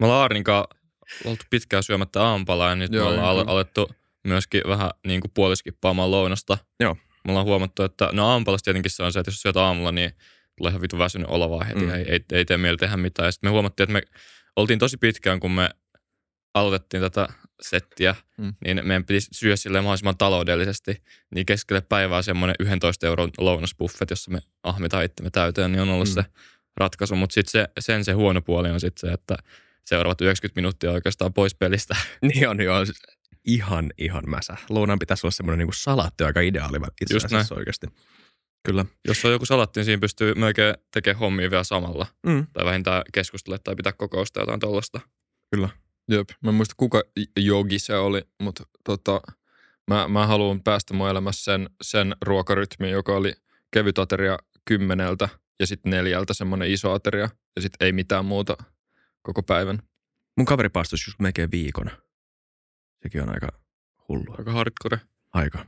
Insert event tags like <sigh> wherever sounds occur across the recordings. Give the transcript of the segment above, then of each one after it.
Me ollaan kanssa oltu pitkään syömättä aamupalaa ja nyt Joo, me ollaan al- alettu myöskin vähän niin kuin puoliskippaamaan lounasta. Joo. Me ollaan huomattu, että no aamupalassa tietenkin se on se, että jos syöt aamulla, niin tulee ihan vitu väsynyt olo vaan heti Mm. ei, ei, ei tee mieli tehdä mitään. Ja sitten me huomattiin, että me oltiin tosi pitkään, kun me aloitettiin tätä settiä, Mm. niin meidän piti syödä silleen mahdollisimman taloudellisesti. Niin keskelle päivää semmoinen 11 euron lounasbuffet, jossa me ahmitaan itsemme täyteen, niin on ollut mm. se ratkaisu. Mutta sitten se, sen se huono puoli on sitten se, että seuraavat 90 minuuttia oikeastaan pois pelistä. <laughs> Niin on, joo. Siis Ihan, ihan mäsä. Lounaan pitäisi olla semmoinen niin salatti aika ideaali itse Just asiassa oikeasti. Kyllä. Jos on joku salatti, niin siinä pystyy melkein tekemään hommia vielä samalla. Mm. Tai vähintään keskustella tai pitää kokousta jotain tuollaista. Jep, mä en muista kuka jogi se oli, mutta tota, mä, mä haluan päästä mun elämässä sen, sen ruokarytmiin, joka oli kevyt ateria kymmeneltä ja sitten neljältä semmoinen iso ateria ja sitten ei mitään muuta koko päivän. Mun kaveri paastui just melkein viikon. Sekin on aika hullu Aika hardcore. aika.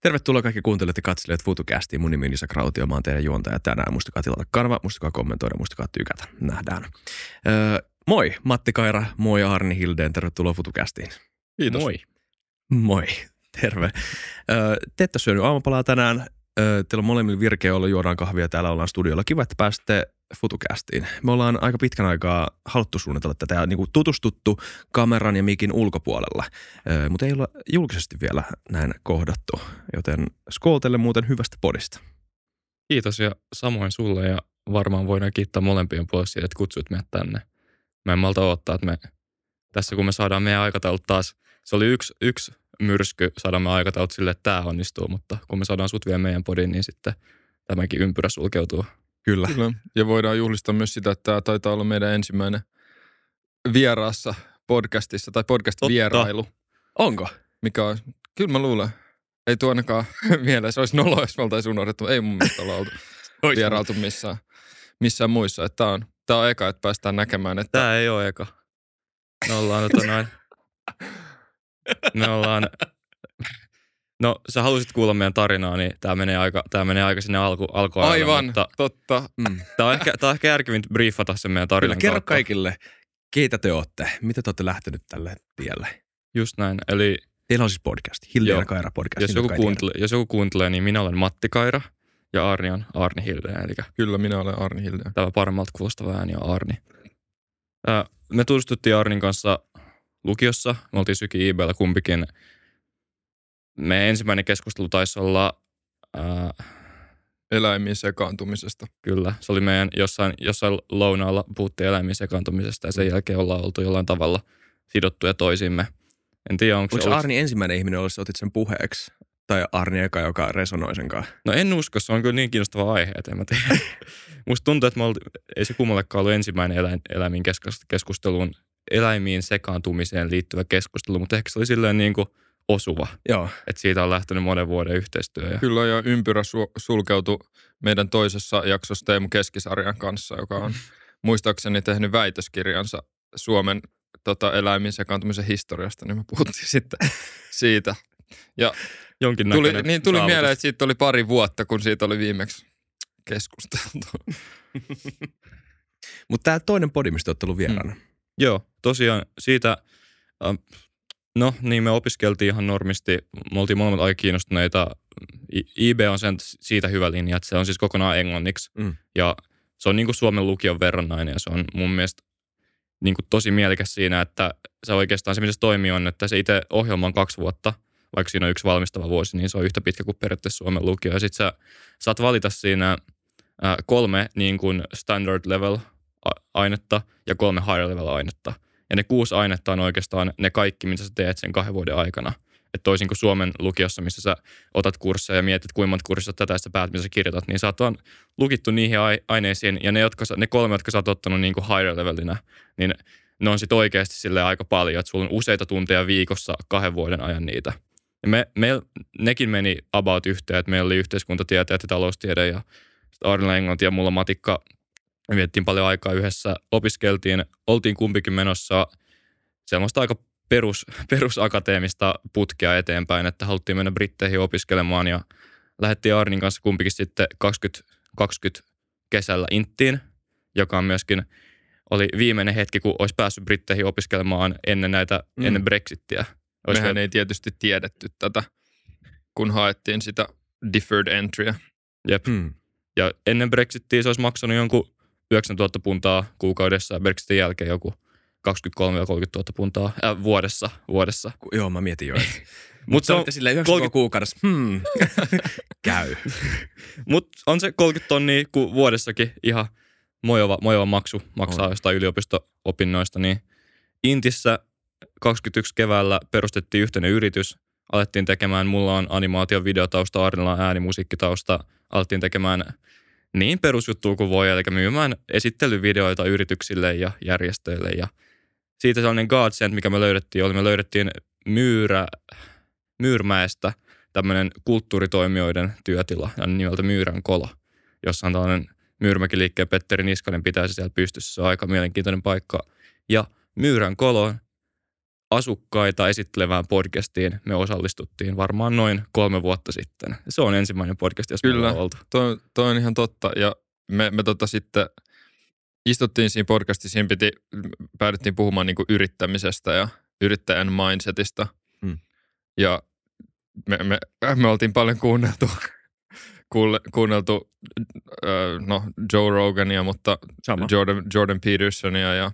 Tervetuloa kaikki kuuntelijat ja katselijat FutuCastiin. Mun nimi on Isa Krautio, mä oon teidän juontaja tänään. Muistakaa tilata kanava, muistakaa kommentoida, muistakaa tykätä. Nähdään. Öö, moi, Matti Kaira, moi Arni Hildeen, tervetuloa FutuCastiin. Kiitos. Moi. Moi, terve. Öö, te ette syönyt aamupalaa tänään. Öö, teillä on molemmilla virkeä olla, juodaan kahvia, täällä ollaan studiolla. Kiva, että pääsitte FutuCastiin. Me ollaan aika pitkän aikaa haluttu suunnitella tätä ja niin kuin tutustuttu kameran ja mikin ulkopuolella, öö, mutta ei olla julkisesti vielä näin kohdattu. Joten skootelle muuten hyvästä podista. Kiitos ja samoin sulle ja varmaan voidaan kiittää molempien puolesta siitä, että kutsuit meidät tänne. Mä en malta odottaa, että me tässä kun me saadaan meidän aikataulut taas, se oli yksi, yksi myrsky saada me aikataulut sille, että tämä onnistuu, mutta kun me saadaan sut vielä meidän podiin, niin sitten tämäkin ympyrä sulkeutuu. Kyllä. Kyllä. Ja voidaan juhlistaa myös sitä, että tämä taitaa olla meidän ensimmäinen vieraassa podcastissa tai podcast-vierailu, Onko? mikä on, kyllä mä luulen, ei tuo ainakaan <laughs> mieleen, se olisi nolo, jos me oltaisiin unohdettu, ei mun mielestä olla oltu <laughs> vierailtu missään, missään muissa. Että tämä on, tää on eka, että päästään näkemään, että Tämä ei ole eka. Me ollaan tota noin. <laughs> Me ollaan... No, sä halusit kuulla meidän tarinaa, niin tämä menee aika, tää menee aika sinne alku, alkuajalle, aivan, mutta totta. Mm. tämä on, ehkä, tää on ehkä järkevintä briefata se meidän Kyllä, tarinan kerro kautta. kaikille, keitä te olette, mitä te olette lähtenyt tälle tielle. Just näin. Eli Teillä on siis podcast, Hilde Joo. ja Kaira podcast. jos joku, kuuntelee, jos joku kuuntelee, niin minä olen Matti Kaira ja Arni on Arni Hilde. Eli Kyllä, minä olen Arni Hilde. tämä paremmalta kuulostava ääni on Arni. Me tutustuttiin Arnin kanssa lukiossa. Me oltiin Syki IBllä kumpikin. Meidän ensimmäinen keskustelu taisi olla, ää, Eläimiin sekaantumisesta. kyllä, se oli meidän jossain, jossain lounaalla puhuttiin eläimien sekaantumisesta ja sen jälkeen ollaan oltu jollain tavalla sidottuja toisimme. En tiedä, onko, se ollut... Arni ensimmäinen ihminen, jolle sä otit sen puheeksi? Tai Arni eka, joka resonoi sen kanssa? No en usko, se on kyllä niin kiinnostava aihe, että en mä tiedä. <laughs> Musta tuntuu, että me olti, ei se kummallekaan ollut ensimmäinen eläin, eläimiin keskus- keskusteluun, eläimiin sekaantumiseen liittyvä keskustelu, mutta ehkä se oli silleen niin kuin osuva, Joo. että siitä on lähtenyt monen vuoden yhteistyö. Ja Kyllä, ja ympyrä su- sulkeutui meidän toisessa jaksossa Teemu Keskisarjan kanssa, joka on muistaakseni tehnyt väitöskirjansa Suomen tota, eläimiin sekaantumisen historiasta, niin me puhuttiin sitten <laughs> siitä. jonkin Tuli, niin tuli saavutus. mieleen, että siitä oli pari vuotta, kun siitä oli viimeksi keskusteltu. <laughs> Mutta tämä toinen podi, mistä ollut vieraana. Mm. Joo, tosiaan siitä, äh, no niin me opiskeltiin ihan normisti, me oltiin molemmat aika kiinnostuneita. I- IB on sen, siitä hyvä linja, että se on siis kokonaan englanniksi. Mm. Ja se on niin kuin Suomen lukion verrannainen ja se on mun mielestä niin kuin tosi mielekäs siinä, että se oikeastaan se, miten se toimii on, että se itse ohjelma on kaksi vuotta, vaikka siinä on yksi valmistava vuosi, niin se on yhtä pitkä kuin periaatteessa Suomen lukio. Ja sitten sä saat valita siinä kolme niin kuin standard level ainetta ja kolme higher level ainetta. Ja ne kuusi ainetta on oikeastaan ne kaikki, mitä sä teet sen kahden vuoden aikana. Et toisin kuin Suomen lukiossa, missä sä otat kursseja ja mietit, kuinka monta kurssia tätä ja sä päät, mitä sä kirjoitat, niin sä oot vaan lukittu niihin ai- aineisiin. Ja ne, jotka, ne kolme, jotka sä oot ottanut niin kuin higher levelinä, niin ne on sitten oikeasti sille aika paljon, että sulla on useita tunteja viikossa kahden vuoden ajan niitä. Ja me, me, nekin meni about yhteen, että meillä oli yhteiskuntatieteet ja taloustiede ja sitten Arnilla englanti ja mulla matikka. Me viettiin paljon aikaa yhdessä, opiskeltiin, oltiin kumpikin menossa semmoista aika perus, <laughs> perusakateemista putkea eteenpäin, että haluttiin mennä Britteihin opiskelemaan ja lähdettiin Arnin kanssa kumpikin sitten 2020 kesällä Inttiin, joka on myöskin oli viimeinen hetki, kun olisi päässyt Britteihin opiskelemaan ennen näitä, Mm. mm. ennen Brexittiä. Olisi Mehän vielä- ei tietysti tiedetty tätä, kun haettiin sitä deferred entryä. Jep. Hmm. Ja ennen Brexittiä se olisi maksanut jonkun 9000 puntaa kuukaudessa ja Brexitin jälkeen joku 23 ja 30 000 puntaa äh, vuodessa. vuodessa. Ku- Joo, mä mietin jo. Mutta <laughs> Mutta se on, 90 30 kuukaudessa. Hmm. <laughs> Käy. <laughs> mut on se 30 tonnia kuin vuodessakin ihan mojova, mojova maksu maksaa on. jostain yliopisto-opinnoista. Niin Intissä 21 keväällä perustettiin yhteinen yritys. Alettiin tekemään, mulla on animaation videotausta, Arnilla on äänimusiikkitausta. Alettiin tekemään niin perusjuttua kuin voi, eli myymään esittelyvideoita yrityksille ja järjestöille. Ja siitä sellainen godsend, mikä me löydettiin, oli me löydettiin Myyrä, Myyrmäestä tämmöinen kulttuuritoimijoiden työtila nimeltä Myyrän kolo, jossa on tällainen Myyrmäkiliikkeen Petteri Niskanen pitäisi siellä pystyssä. Se on aika mielenkiintoinen paikka. Ja Myyrän kolo asukkaita esittelevään podcastiin me osallistuttiin varmaan noin kolme vuotta sitten. Se on ensimmäinen podcast, jos Kyllä. meillä on oltu. Toi, toi on ihan totta. Ja me, me tota sitten istuttiin siinä podcastissa, siinä piti, päädyttiin puhumaan niinku yrittämisestä ja yrittäjän mindsetista. Hmm. Ja me, me, me oltiin paljon kuunneltu, <laughs> kuule, kuunneltu no, Joe Rogania, mutta Sama. Jordan, Jordan Petersonia ja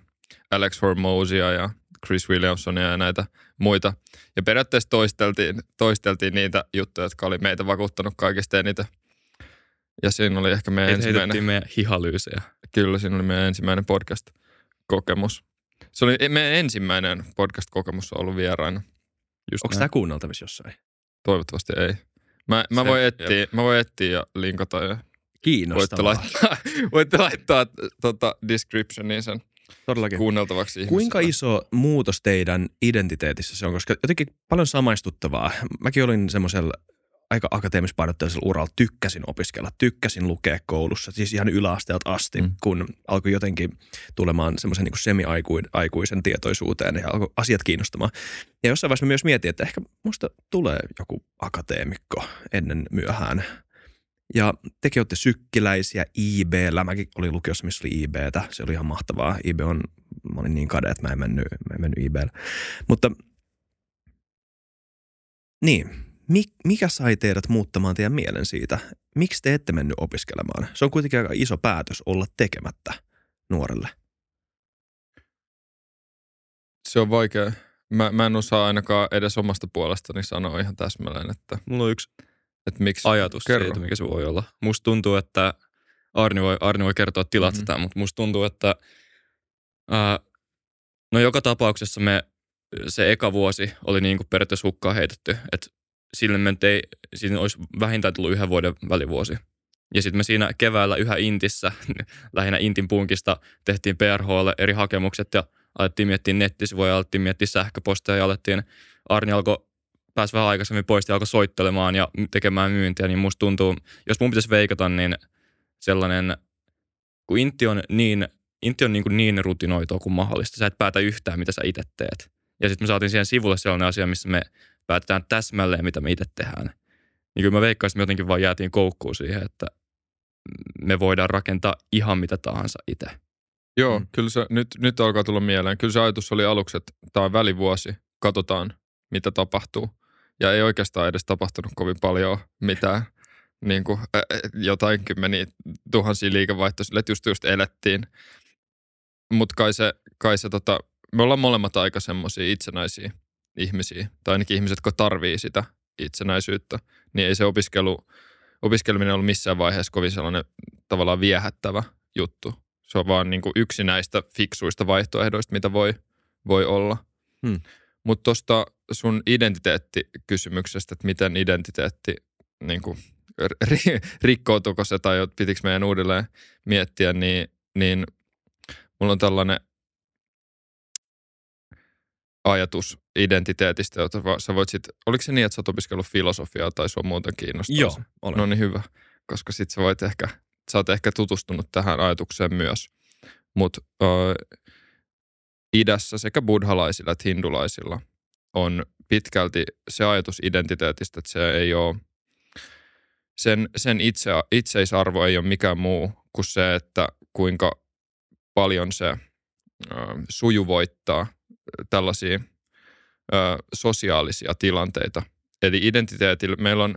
Alex Hormozia ja Chris Williamsonia ja näitä muita. Ja periaatteessa toisteltiin, toisteltiin niitä juttuja, jotka oli meitä vakuuttanut kaikista eniten. Ja siinä oli ehkä meidän Et ensimmäinen, meidän hihalyysejä. kyllä siinä oli meidän ensimmäinen podcast-kokemus. Se oli meidän ensimmäinen podcast-kokemus ollut vieraana. Just Onko näin. tämä kuunneltavissa jossain? Toivottavasti ei. Mä, mä, Se- voin jep. etsiä, mä voin etsiä ja linkata ja voitte Kiinnostavaa. laittaa, <laughs> voitte laittaa tota, descriptioniin sen Todellakin. kuunneltavaksi ihmisille. Kuinka iso muutos teidän identiteetissä se on? Koska jotenkin paljon samaistuttavaa. Mäkin olin semmoisella aika akateemispainotteisella uralla. Tykkäsin opiskella, tykkäsin lukea koulussa, siis ihan yläasteelta asti, Mm. mm. kun alkoi jotenkin tulemaan semmoisen niin semi-aikuisen tietoisuuteen ja alkoi asiat kiinnostamaan. Ja jossain vaiheessa mä myös mietin, että ehkä musta tulee joku akateemikko ennen myöhään. Ja tekin olette sykkiläisiä IBllä. Mäkin olin lukiossa, missä oli IBtä. Se oli ihan mahtavaa. IB on, mä olin niin kade, että mä en mennyt, mä en mennyt IBllä. Mutta niin, Mik, mikä sai teidät muuttamaan teidän mielen siitä? Miksi te ette mennyt opiskelemaan? Se on kuitenkin aika iso päätös olla tekemättä nuorelle. Se on vaikea. Mä, mä en osaa ainakaan edes omasta puolestani sanoa ihan täsmälleen, että, Mulla on yksi että miksi. ajatus Kerro. siitä, mikä se voi olla. Musta tuntuu, että Arni voi, Arni voi kertoa tilat Mhm. mm-hmm. mutta musta tuntuu, että ää, no joka tapauksessa me se eka vuosi oli niin kuin periaatteessa hukkaan heitetty, että sille me ei, siinä olisi vähintään tullut yhden vuoden välivuosi. Ja sitten me siinä keväällä yhä Intissä, <laughs> lähinnä Intin punkista, tehtiin PRHlle eri hakemukset ja alettiin miettiä nettisivuja, alettiin miettiä sähköposteja ja alettiin, Arni alkoi pääsi vähän aikaisemmin pois ja alkoi soittelemaan ja tekemään myyntiä, niin musta tuntuu, jos mun pitäisi veikata, niin sellainen, kun Intti on niin, Intti on niin, kuin niin rutinoitua kuin mahdollista. Sä et päätä yhtään, mitä sä itse teet. Ja sitten me saatiin siihen sivulle sellainen asia, missä me päätetään täsmälleen, mitä me itse tehdään. Niin kyllä mä veikkaisin, että me jotenkin vaan jäätiin koukkuun siihen, että me voidaan rakentaa ihan mitä tahansa itse. Joo, Mm. kyllä se nyt, nyt alkaa tulla mieleen. Kyllä se ajatus oli aluksi, että tämä on välivuosi, katsotaan mitä tapahtuu. Ja ei oikeastaan edes tapahtunut kovin paljon mitään. Niin kuin, ä, jotain kymmeniä tuhansia liikevaihtoja, sille, että just, just elettiin. Mutta kai se, kai se tota, me ollaan molemmat aika semmoisia itsenäisiä ihmisiä, tai ainakin ihmiset, jotka tarvii sitä itsenäisyyttä, niin ei se opiskelu, opiskeleminen ollut missään vaiheessa kovin sellainen tavallaan viehättävä juttu. Se on vaan niin kuin yksi näistä fiksuista vaihtoehdoista, mitä voi, voi olla. Hmm. Mutta tuosta sun identiteettikysymyksestä, että miten identiteetti niin kuin, ri, rikkoutuuko se tai pitikö meidän uudelleen miettiä, niin, niin mulla on tällainen ajatus identiteetistä, jota sä voit sit, oliko se niin, että sä oot opiskellut filosofiaa tai sua muuten kiinnostaa Joo, olen. No niin hyvä, koska sit sä voit ehkä, sä oot ehkä tutustunut tähän ajatukseen myös. Mutta idässä sekä buddhalaisilla että hindulaisilla on pitkälti se ajatus identiteetistä, että se ei ole, sen, sen itse, itseisarvo ei ole mikään muu kuin se, että kuinka paljon se ö, sujuvoittaa tällaisia ö, sosiaalisia tilanteita. Eli identiteetillä meillä on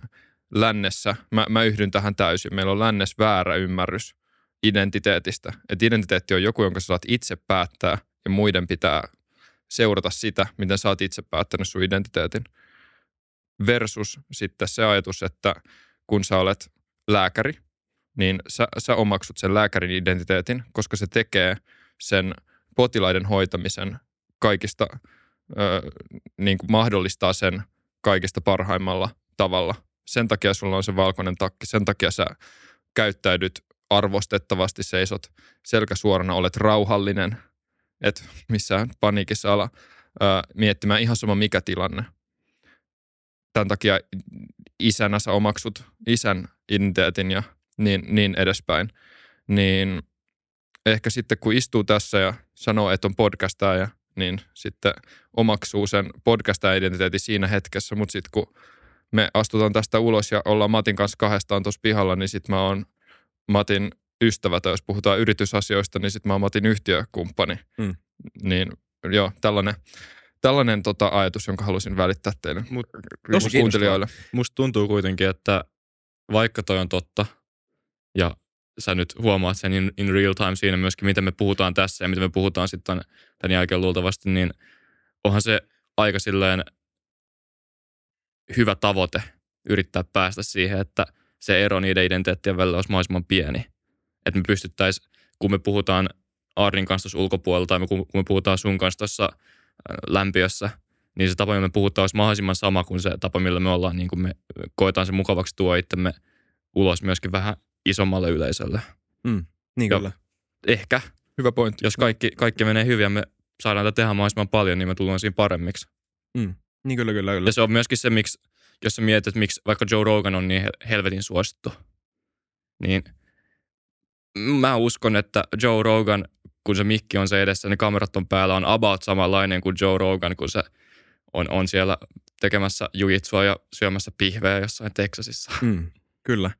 lännessä, mä, mä yhdyn tähän täysin, meillä on lännes väärä ymmärrys identiteetistä. Että identiteetti on joku, jonka sä saat itse päättää ja muiden pitää seurata sitä, miten sä oot itse päättänyt sun identiteetin. Versus sitten se ajatus, että kun sä olet lääkäri, niin sä, sä omaksut sen lääkärin identiteetin, koska se tekee sen potilaiden hoitamisen kaikista, ö, niin kuin mahdollistaa sen kaikista parhaimmalla tavalla. Sen takia sulla on se valkoinen takki, sen takia sä käyttäydyt arvostettavasti, seisot selkä suorana, olet rauhallinen, et missään paniikissa ala ö, miettimään ihan sama mikä tilanne. Tämän takia isänä sä omaksut isän identiteetin ja niin, niin edespäin. Niin ehkä sitten kun istuu tässä ja sanoo, että on podcastaja, niin sitten omaksuu sen podcastaja-identiteetin siinä hetkessä, mutta sitten kun me astutaan tästä ulos ja ollaan Matin kanssa kahdestaan tuossa pihalla, niin sitten mä oon Matin ystävä, tai jos puhutaan yritysasioista, niin sitten mä oon Matin yhtiökumppani. Mm. Niin joo, tällainen, tällainen tota ajatus, jonka halusin välittää teille Mut Tosi kuuntelijoille. musta tuntuu kuitenkin, että vaikka toi on totta, ja sä nyt huomaat sen in, in real time siinä myöskin, miten me puhutaan tässä ja miten me puhutaan sitten tämän jälkeen luultavasti, niin onhan se aika silleen hyvä tavoite yrittää päästä siihen, että se ero niiden identiteettien välillä olisi mahdollisimman pieni. Että me pystyttäisiin, kun me puhutaan Arnin kanssa tuossa ulkopuolella tai me, kun me puhutaan sun kanssa tuossa lämpiössä, niin se tapa, millä me puhutaan, olisi mahdollisimman sama kuin se tapa, millä me ollaan, niin kuin me koetaan se mukavaksi tuo itsemme ulos myöskin vähän isommalle yleisölle. Niin Joo. kyllä. Ehkä, Hyvä pointti. jos kaikki, kaikki menee hyvin ja me saadaan tätä tehdä mahdollisimman paljon, niin me tullaan siinä paremmiksi. Niin kyllä, kyllä, kyllä. Ja se on myöskin se, miksi, jos sä mietit, että miksi vaikka Joe Rogan on niin hel- helvetin suosittu, niin mä uskon, että Joe Rogan, kun se mikki on se edessä, ne kamerat on päällä, on about samanlainen kuin Joe Rogan, kun se on, on siellä tekemässä jujitsua ja syömässä pihveä jossain Texasissa. Mm, kyllä.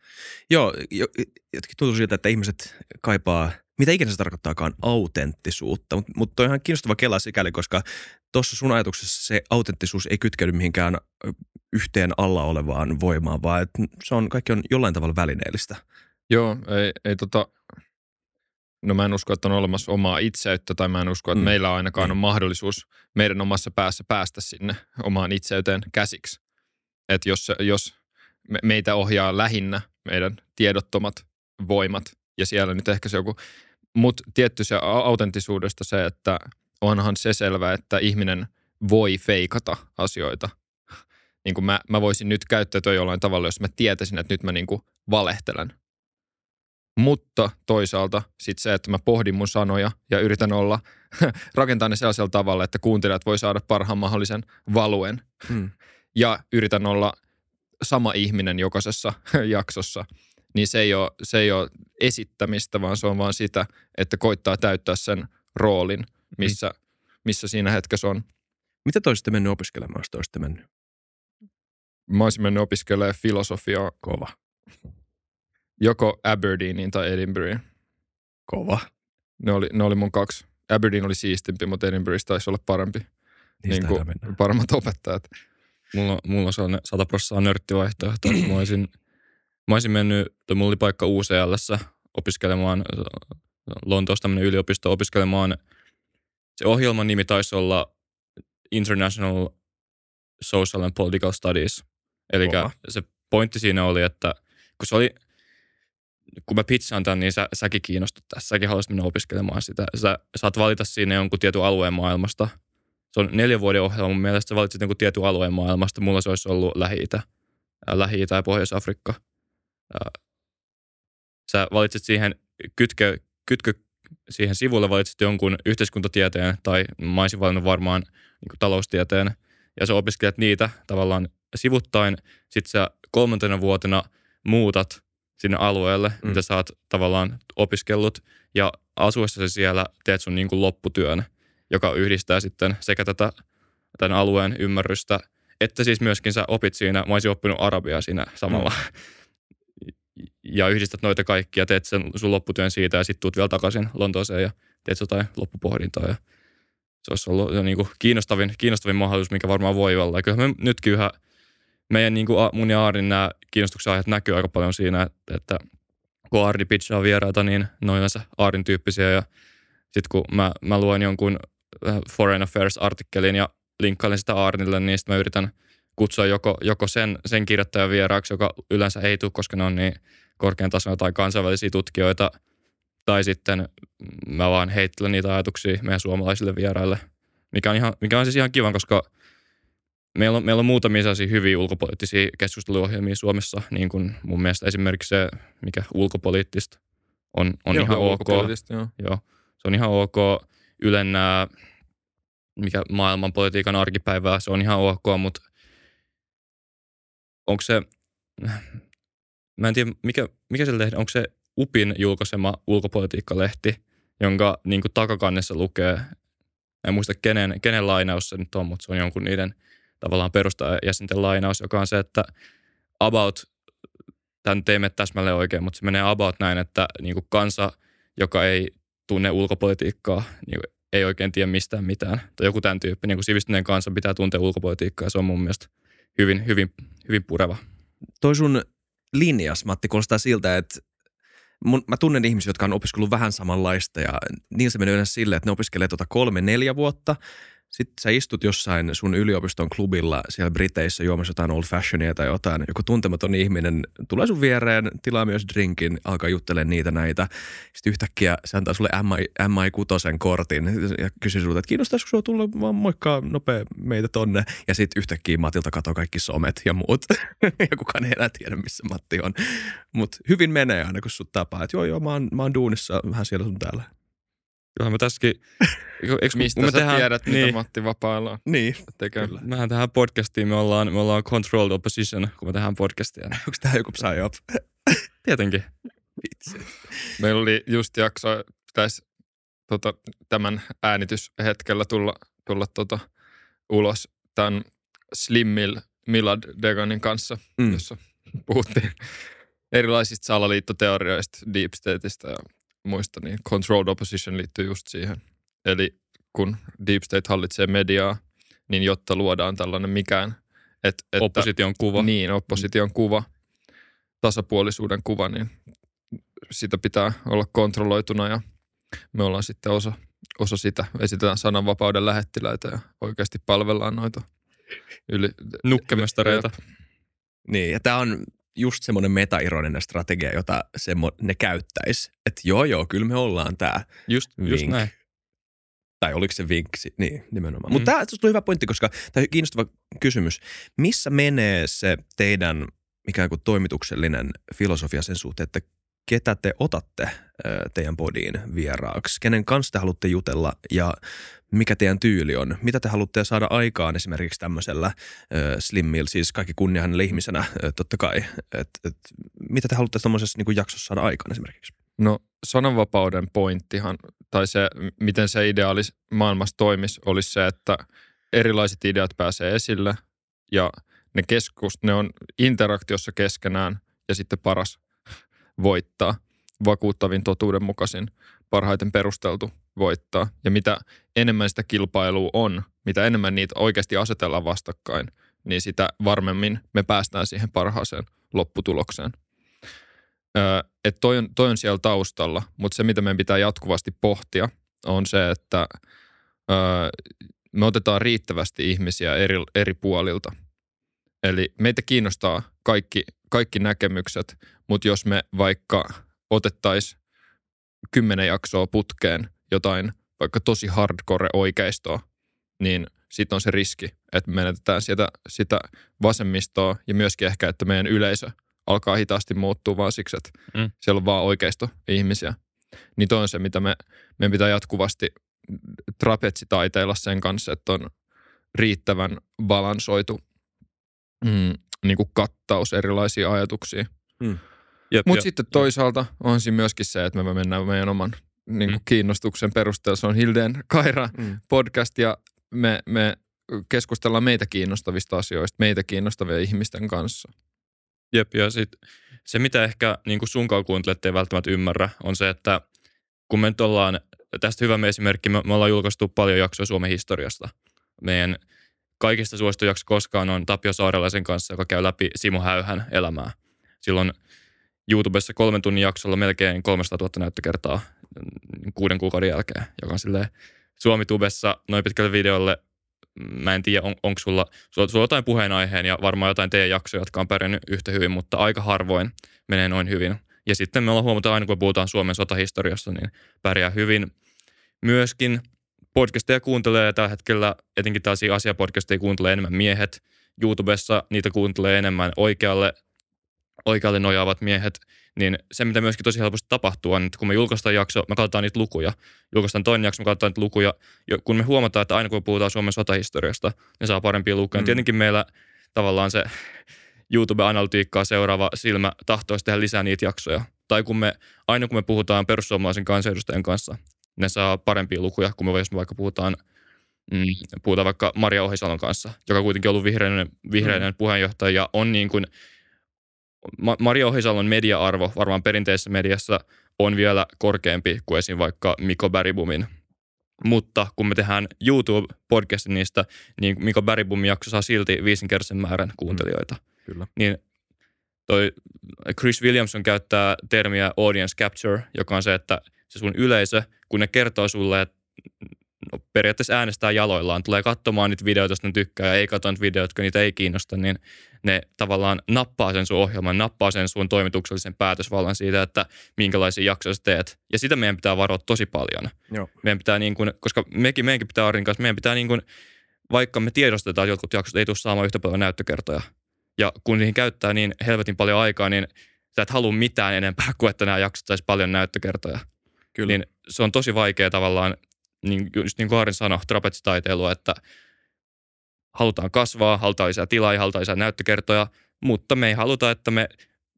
Joo, jo, jotenkin tuntuu siltä, että ihmiset kaipaa, mitä ikinä se tarkoittaakaan, autenttisuutta. Mutta mut on ihan kiinnostava kela sikäli, koska tuossa sun ajatuksessa se autenttisuus ei kytkeydy mihinkään yhteen alla olevaan voimaan, vaan se on, kaikki on jollain tavalla välineellistä. Joo, ei, ei tota, no mä en usko, että on olemassa omaa itseyttä tai mä en usko, että Mm. meillä ainakaan Mm. on mahdollisuus meidän omassa päässä päästä sinne omaan itseyteen käsiksi. Että jos, jos me, meitä ohjaa lähinnä meidän tiedottomat voimat ja siellä nyt ehkä se joku, mutta tietty se au- autenttisuudesta se, että onhan se selvä, että ihminen voi feikata asioita. Niin kuin mä, mä voisin nyt käyttäytyä jollain tavalla, jos mä tietäisin, että nyt mä niin kuin valehtelen. Mutta toisaalta sitten se, että mä pohdin mun sanoja ja yritän olla, <laughs> rakentaa ne sellaisella tavalla, että kuuntelijat voi saada parhaan mahdollisen valuen. Mm. <laughs> Ja yritän olla sama ihminen jokaisessa <laughs> jaksossa. Niin se ei, ole, se ei ole esittämistä, vaan se on vaan sitä, että koittaa täyttää sen roolin, missä, missä siinä hetkessä on. Mitä te olisitte mennyt opiskelemaan, jos te olisitte mennyt? Mä olisin mennyt opiskelemaan filosofiaa Kova. Joko Aberdeenin tai Edinburghin. Kova. Ne oli, ne oli mun kaksi. Aberdeen oli siistimpi, mutta Edinburghissa taisi olla parempi. Niistä niin kuin paremmat opettajat. Mulla, mulla se on 100 prosenttia nörttivaihtoehto. Mä olisin, mä olisin mennyt, tai mulla oli paikka UCLssä opiskelemaan, Lontoossa tämmöinen yliopisto opiskelemaan. Se ohjelman nimi taisi olla International Social and Political Studies. Eli se pointti siinä oli, että kun se oli, kun mä pitchaan tämän, niin sä, säkin kiinnostut tässä. Säkin haluaisit mennä opiskelemaan sitä. Sä saat valita siinä jonkun tietyn alueen maailmasta. Se on neljän vuoden ohjelma. Mun mielestä sä valitsit jonkun tietyn alueen maailmasta. Mulla se olisi ollut Lähi-Itä, Lähi-Itä ja Pohjois-Afrikka. Sä valitsit siihen kytkö, kytkö siihen sivulle valitsit jonkun yhteiskuntatieteen tai mä olisin valinnut varmaan niin taloustieteen. Ja sä opiskelet niitä tavallaan sivuttain. Sitten sä kolmantena vuotena muutat sinne alueelle, Mm. mm. mitä sä oot tavallaan opiskellut. Ja asuessasi siellä teet sun niin kuin lopputyön, joka yhdistää sitten sekä tätä tämän alueen ymmärrystä, että siis myöskin sä opit siinä, mä olisin oppinut arabiaa siinä samalla. Ja yhdistät noita kaikkia, teet sen sun lopputyön siitä ja sitten tuut vielä takaisin Lontooseen ja teet jotain loppupohdintaa ja se olisi ollut jo niin kuin kiinnostavin, kiinnostavin mahdollisuus, mikä varmaan voi olla. Ja kyllä me nytkin yhä, meidän niin kuin mun ja Aarin nämä kiinnostuksen aiheet näkyy aika paljon siinä, että, kun Aardi pitchaa vieraita, niin ne on yleensä Aarin tyyppisiä ja sitten kun mä, mä luen jonkun äh, Foreign Affairs-artikkelin ja linkkailin sitä Aarnille, niin sitten mä yritän kutsua joko, joko sen, sen kirjoittajan vieraaksi, joka yleensä ei tule, koska ne on niin korkean tason tai kansainvälisiä tutkijoita, tai sitten mä vaan heittelen niitä ajatuksia meidän suomalaisille vieraille, mikä on, ihan, mikä on siis ihan kiva, koska meillä on, meillä on muutamia sellaisia hyviä ulkopoliittisia keskusteluohjelmia Suomessa, niin kuin mun mielestä esimerkiksi se, mikä ulkopoliittista on, on Joo, ihan ok. Joo. Joo, se on ihan ok. Ylen nää, mikä maailmanpolitiikan arkipäivää, se on ihan ok, mutta onko se, mä en tiedä, mikä, mikä se lehti, onko se UPin julkaisema ulkopolitiikkalehti, jonka niin kuin takakannessa lukee, en muista kenen, kenen lainaus se nyt on, mutta se on jonkun niiden tavallaan perustajäsenten lainaus, joka on se, että about, tämän teemme täsmälleen oikein, mutta se menee about näin, että niin kuin kansa, joka ei tunne ulkopolitiikkaa, niin ei oikein tiedä mistään mitään. Tai joku tämän tyyppi, niin kuin sivistyneen kanssa pitää tuntea ulkopolitiikkaa ja se on mun mielestä hyvin, hyvin, hyvin pureva. Toi sun linjas, Matti, kuulostaa siltä, että mun, mä tunnen ihmisiä, jotka on opiskellut vähän samanlaista ja niin se menee yleensä silleen, että ne opiskelee tuota kolme, neljä vuotta. Sitten sä istut jossain sun yliopiston klubilla siellä Briteissä juomassa jotain old fashionia tai jotain. Joku tuntematon ihminen tulee sun viereen, tilaa myös drinkin, alkaa juttelemaan niitä näitä. Sitten yhtäkkiä se antaa sulle MI, MI6 kortin ja kysyy sulta, että kiinnostaisiko sua tulla vaan moikkaa nopea meitä tonne. Ja sitten yhtäkkiä Matilta katoo kaikki somet ja muut. <laughs> ja kukaan ei enää tiedä, missä Matti on. Mutta hyvin menee aina, kun sut tapaa. Että joo, joo, mä oon, mä oon duunissa vähän siellä sun täällä. Kyllähän me tässäkin, <laughs> eikö, Mistä me sä tehdään, tiedät, mitä niin, Matti Vapailla Niin. tekee? Kyllä. Mehän tähän podcastiin, me ollaan, me ollaan controlled opposition, kun me tehdään podcastia. <laughs> Onko tää joku psyop? <laughs> Tietenkin. Vitsi. Meillä oli just jakso, pitäisi tota, tämän äänityshetkellä tulla, tulla tota, ulos tämän Slimmil Milad Deganin kanssa, mm. jossa puhuttiin erilaisista salaliittoteorioista, deep stateista ja muista, niin controlled opposition liittyy just siihen. Eli kun deep state hallitsee mediaa, niin jotta luodaan tällainen mikään, et, että, Opposition kuva. niin, opposition kuva, tasapuolisuuden kuva, niin sitä pitää olla kontrolloituna ja me ollaan sitten osa, osa sitä. Esitetään sananvapauden lähettiläitä ja oikeasti palvellaan noita yli... Nukkemestareita. Niin, ja tämä on just semmoinen metaironinen strategia, jota semmo, ne käyttäisi. Että joo, joo, kyllä me ollaan tämä. Just, just Vink. näin. Tai oliko se vinksi? Niin, nimenomaan. Mm. Mutta tämä tuli hyvä pointti, koska tämä on kiinnostava kysymys. Missä menee se teidän ikään kuin toimituksellinen filosofia sen suhteen, että ketä te otatte teidän podiin vieraaksi? Kenen kanssa te haluatte jutella ja mikä teidän tyyli on? Mitä te haluatte saada aikaan esimerkiksi tämmöisellä ö, slimmillä, siis kaikki kunnia hänelle ihmisenä totta kai. Et, et, mitä te haluatte tämmöisessä niin jaksossa saada aikaan esimerkiksi? No sananvapauden pointtihan, tai se, miten se ideaalis maailmassa toimisi, olisi se, että erilaiset ideat pääsee esille ja ne, keskus, ne on interaktiossa keskenään ja sitten paras voittaa. Vakuuttavin, totuudenmukaisin, parhaiten perusteltu voittaa. Ja mitä enemmän sitä kilpailua on, mitä enemmän niitä oikeasti asetellaan vastakkain, niin sitä varmemmin me päästään siihen parhaaseen lopputulokseen. Öö, että toi, toi on siellä taustalla, mutta se mitä meidän pitää jatkuvasti pohtia on se, että öö, me otetaan riittävästi ihmisiä eri, eri puolilta. Eli meitä kiinnostaa kaikki, kaikki näkemykset, mutta jos me vaikka otettaisiin kymmenen jaksoa putkeen jotain vaikka tosi hardcore oikeistoa, niin sitten on se riski, että me menetetään sitä, sitä vasemmistoa ja myöskin ehkä, että meidän yleisö alkaa hitaasti muuttua vaan siksi, että Mm. mm. siellä on vaan oikeisto ihmisiä. Niin toi on se, mitä me, meidän pitää jatkuvasti trapetsitaiteilla sen kanssa, että on riittävän balansoitu mm, niin kuin kattaus erilaisia ajatuksia. Jep, Mutta sitten toisaalta on siinä myöskin se, että me mennään meidän oman niin kuin Mm. kiinnostuksen perusteella. Se on Hildeen Kaira Mm. podcast ja me, me keskustellaan meitä kiinnostavista asioista, meitä kiinnostavia ihmisten kanssa. Jep, ja sit se, mitä ehkä niin kuin sunkaan kuuntelet ei välttämättä ymmärrä, on se, että kun me nyt ollaan tästä hyvä esimerkki. Me, me ollaan julkaistu paljon jaksoja Suomen historiasta. Meidän kaikista suosittu jakso koskaan on Tapio Saarelaisen kanssa, joka käy läpi Simo Häyhän elämää. Silloin YouTubessa kolmen tunnin jaksolla melkein 300 000 näyttökertaa kuuden kuukauden jälkeen, joka on silleen Suomi-tubessa noin pitkälle videolle. Mä en tiedä, on, onko sulla, sulla, sulla jotain puheenaiheen ja varmaan jotain teidän jaksoja, jotka on pärjännyt yhtä hyvin, mutta aika harvoin menee noin hyvin. Ja sitten me ollaan huomata aina, kun puhutaan Suomen sotahistoriasta, niin pärjää hyvin. Myöskin podcasteja kuuntelee tällä hetkellä, etenkin tällaisia asiapodcasteja kuuntelee enemmän miehet. YouTubessa niitä kuuntelee enemmän oikealle, oikealle nojaavat miehet. Niin se, mitä myöskin tosi helposti tapahtuu, on, että kun me julkaistaan jakso, me katsotaan niitä lukuja. Julkaistaan toinen jakso, me katsotaan niitä lukuja. Ja kun me huomataan, että aina kun puhutaan Suomen sotahistoriasta, ne saa parempia lukuja. Mm. Tietenkin meillä tavallaan se YouTube-analytiikkaa seuraava silmä tahtoisi tehdä lisää niitä jaksoja. Tai kun me, aina kun me puhutaan perussuomalaisen kansanedustajien kanssa, ne saa parempia lukuja kuin me, jos me vaikka puhutaan, mm, puhutaan vaikka Maria Ohisalon kanssa, joka kuitenkin on ollut vihreinen, vihreinen mm. puheenjohtaja ja on niin kuin, Maria Ohisalon media-arvo varmaan perinteisessä mediassa on vielä korkeampi kuin esim. vaikka Miko Bäribumin. Mutta kun me tehdään YouTube-podcastin niistä, niin Miko Bäribumin jakso saa silti viisinkertaisen määrän kuuntelijoita. Mm. Kyllä. Niin toi Chris Williamson käyttää termiä audience capture, joka on se, että se sun yleisö, kun ne kertoo sulle, että no, periaatteessa äänestää jaloillaan, tulee katsomaan niitä videoita, jos ne tykkää ja ei katso niitä videoita, jotka niitä ei kiinnosta, niin ne tavallaan nappaa sen sun ohjelman, nappaa sen sun toimituksellisen päätösvallan siitä, että minkälaisia jaksoja sä teet. Ja sitä meidän pitää varoa tosi paljon. Joo. Meidän pitää niin kuin, koska mekin, meidänkin pitää Arin kanssa, meidän pitää niin kuin, vaikka me tiedostetaan, että jotkut jaksot ei tule saamaan yhtä paljon näyttökertoja, ja kun niihin käyttää niin helvetin paljon aikaa, niin sä et halua mitään enempää <laughs> kuin että nämä jaksot saisi paljon näyttökertoja. Kyllä. Niin se on tosi vaikea tavallaan, niin, just niin kuin Aarin sanoi, trapetsitaiteilua, että halutaan kasvaa, halutaan lisää tilaa ja halutaan lisää näyttökertoja, mutta me ei haluta, että me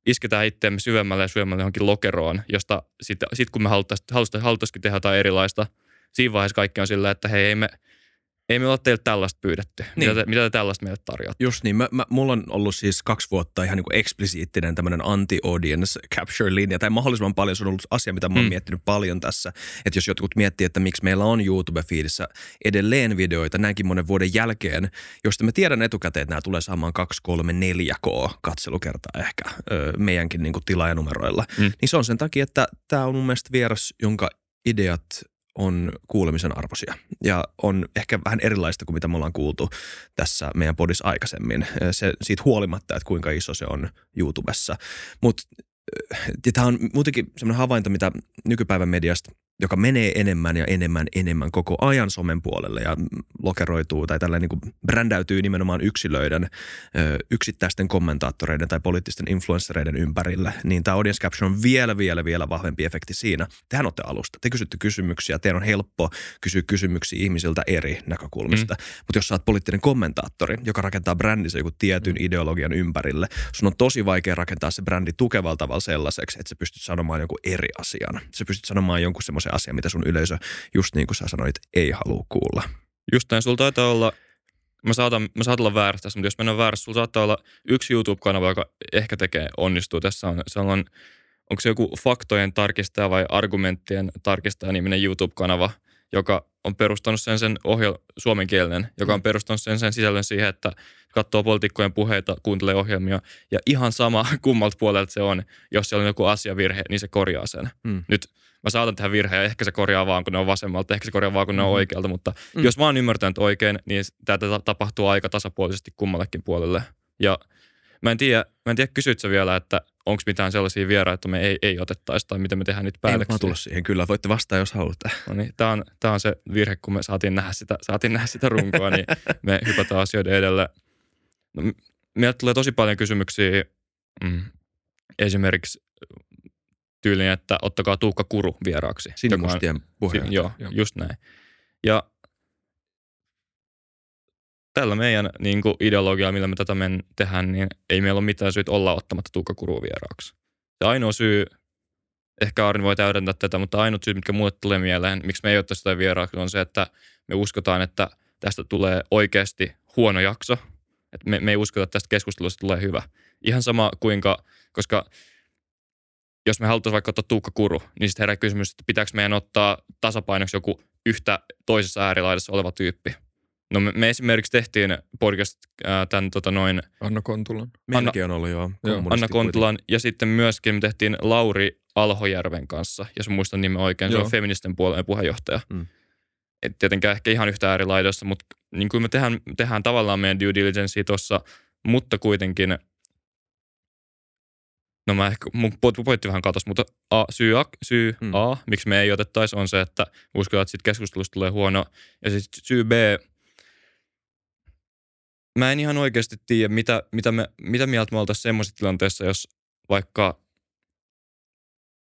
isketään itseämme syvemmälle ja syvemmälle johonkin lokeroon, josta sitten sit kun me haluttaisiin haluttaisikin tehdä jotain erilaista, siinä vaiheessa kaikki on sillä, että hei, ei me, ei me ole teiltä tällaista pyydetty. Niin. Mitä, te, mitä te tällaista meille tarjoatte? Just niin. Mä, mä, mulla on ollut siis kaksi vuotta ihan niin kuin eksplisiittinen tämmöinen anti-audience capture-linja. Tai mahdollisimman paljon se on ollut asia, mitä mä oon mm. miettinyt paljon tässä. Että jos jotkut miettii, että miksi meillä on YouTube-fiidissä edelleen videoita näinkin monen vuoden jälkeen, josta mä tiedän etukäteen, että nämä tulee saamaan 2, 3, 4K katselukertaa ehkä öö, meidänkin niin kuin tilaajanumeroilla. Mm. Niin se on sen takia, että tämä on mun mielestä vieras, jonka ideat on kuulemisen arvoisia ja on ehkä vähän erilaista kuin mitä me ollaan kuultu tässä meidän podissa aikaisemmin. Se, siitä huolimatta, että kuinka iso se on YouTubessa. Mutta tämä on muutenkin sellainen havainto, mitä nykypäivän mediasta – joka menee enemmän ja enemmän enemmän koko ajan somen puolelle ja lokeroituu tai tällä niin kuin brändäytyy nimenomaan yksilöiden, yksittäisten kommentaattoreiden tai poliittisten influenssereiden ympärille, niin tämä audience caption on vielä, vielä, vielä vahvempi efekti siinä. Tehän olette alusta, te kysytte kysymyksiä, teidän on helppo kysyä kysymyksiä ihmisiltä eri näkökulmista, mm. mutta jos sä oot poliittinen kommentaattori, joka rakentaa brändissä joku tietyn mm. ideologian ympärille, sun on tosi vaikea rakentaa se brändi tukevalla tavalla sellaiseksi, että sä pystyt sanomaan jonkun eri asian. Sä pystyt sanomaan jonkun semmoisen se asia, mitä sun yleisö, just niin kuin sä sanoit, ei halua kuulla. Just näin, sulla taitaa olla, mä saatan, mä saatan olla väärässä tässä, mutta jos mennään väärässä, sulla saattaa olla yksi YouTube-kanava, joka ehkä tekee, onnistuu tässä. On, se on, onko se joku faktojen tarkistaja vai argumenttien tarkistaja niminen YouTube-kanava, joka on perustanut sen sen ohjel, suomenkielinen, joka on mm. perustanut sen sen sisällön siihen, että katsoo poliitikkojen puheita, kuuntelee ohjelmia ja ihan sama <laughs> kummalta puolelta se on. Jos siellä on joku asiavirhe, niin se korjaa sen. Mm. Nyt mä saatan tehdä virhejä, ehkä se korjaa vaan kun ne on vasemmalta, ehkä se korjaa vaan kun ne on mm-hmm. oikealta, mutta mm. jos mä oon ymmärtänyt oikein, niin tämä tapahtuu aika tasapuolisesti kummallekin puolelle. Ja mä en tiedä, mä en tiedä kysyt vielä, että onko mitään sellaisia vieraita, että me ei, ei otettaisi tai miten me tehdään nyt päätöksiä. Ei, mä siihen kyllä, voitte vastaa, jos haluatte. No niin, tämä on, tää on se virhe, kun me saatiin nähdä sitä, saatiin nähdä sitä runkoa, niin me <laughs> hypätään asioiden edelle. No, meiltä tulee tosi paljon kysymyksiä mm, esimerkiksi tyylin, että ottakaa Tuukka Kuru vieraaksi. Sinimustien puheenjohtaja. Joo, joo, just näin. Ja tällä meidän niin kuin ideologialla, millä me tätä men tehdään, niin ei meillä ole mitään syytä olla ottamatta Tuukka Kuru vieraaksi. Se ainoa syy, ehkä Arni voi täydentää tätä, mutta ainoa syy, mikä mulle tulee mieleen, miksi me ei ottaisi sitä vieraaksi, on se, että me uskotaan, että tästä tulee oikeasti huono jakso. Että me, me ei uskota, että tästä keskustelusta tulee hyvä. Ihan sama kuinka, koska jos me haluttaisiin vaikka ottaa Tuukka Kuru, niin sitten herää kysymys, että pitääkö meidän ottaa tasapainoksi joku yhtä toisessa äärilaidassa oleva tyyppi. No me, me esimerkiksi tehtiin podcast ää, tämän tota noin Anna Kontulan. Meilläkin on ollut joo. Joo. Anna Kontulan ja sitten myöskin me tehtiin Lauri Alhojärven kanssa, jos muistan nimen oikein. Se Joo. on feministen puolueen puheenjohtaja. Mm. Et tietenkään ehkä ihan yhtä äärilaidassa, mutta niin kuin me tehdään, tehdään tavallaan meidän due diligence tuossa, mutta kuitenkin No mä ehkä, mun po- pointti vähän katos, mutta A, syy, A, syy Mm. A, miksi me ei otettaisi, on se, että uskotaan, että siitä keskustelusta tulee huono. Ja sitten syy B, mä en ihan oikeasti tiedä, mitä, mitä, me, mitä mieltä me oltaisiin semmoisessa tilanteessa, jos vaikka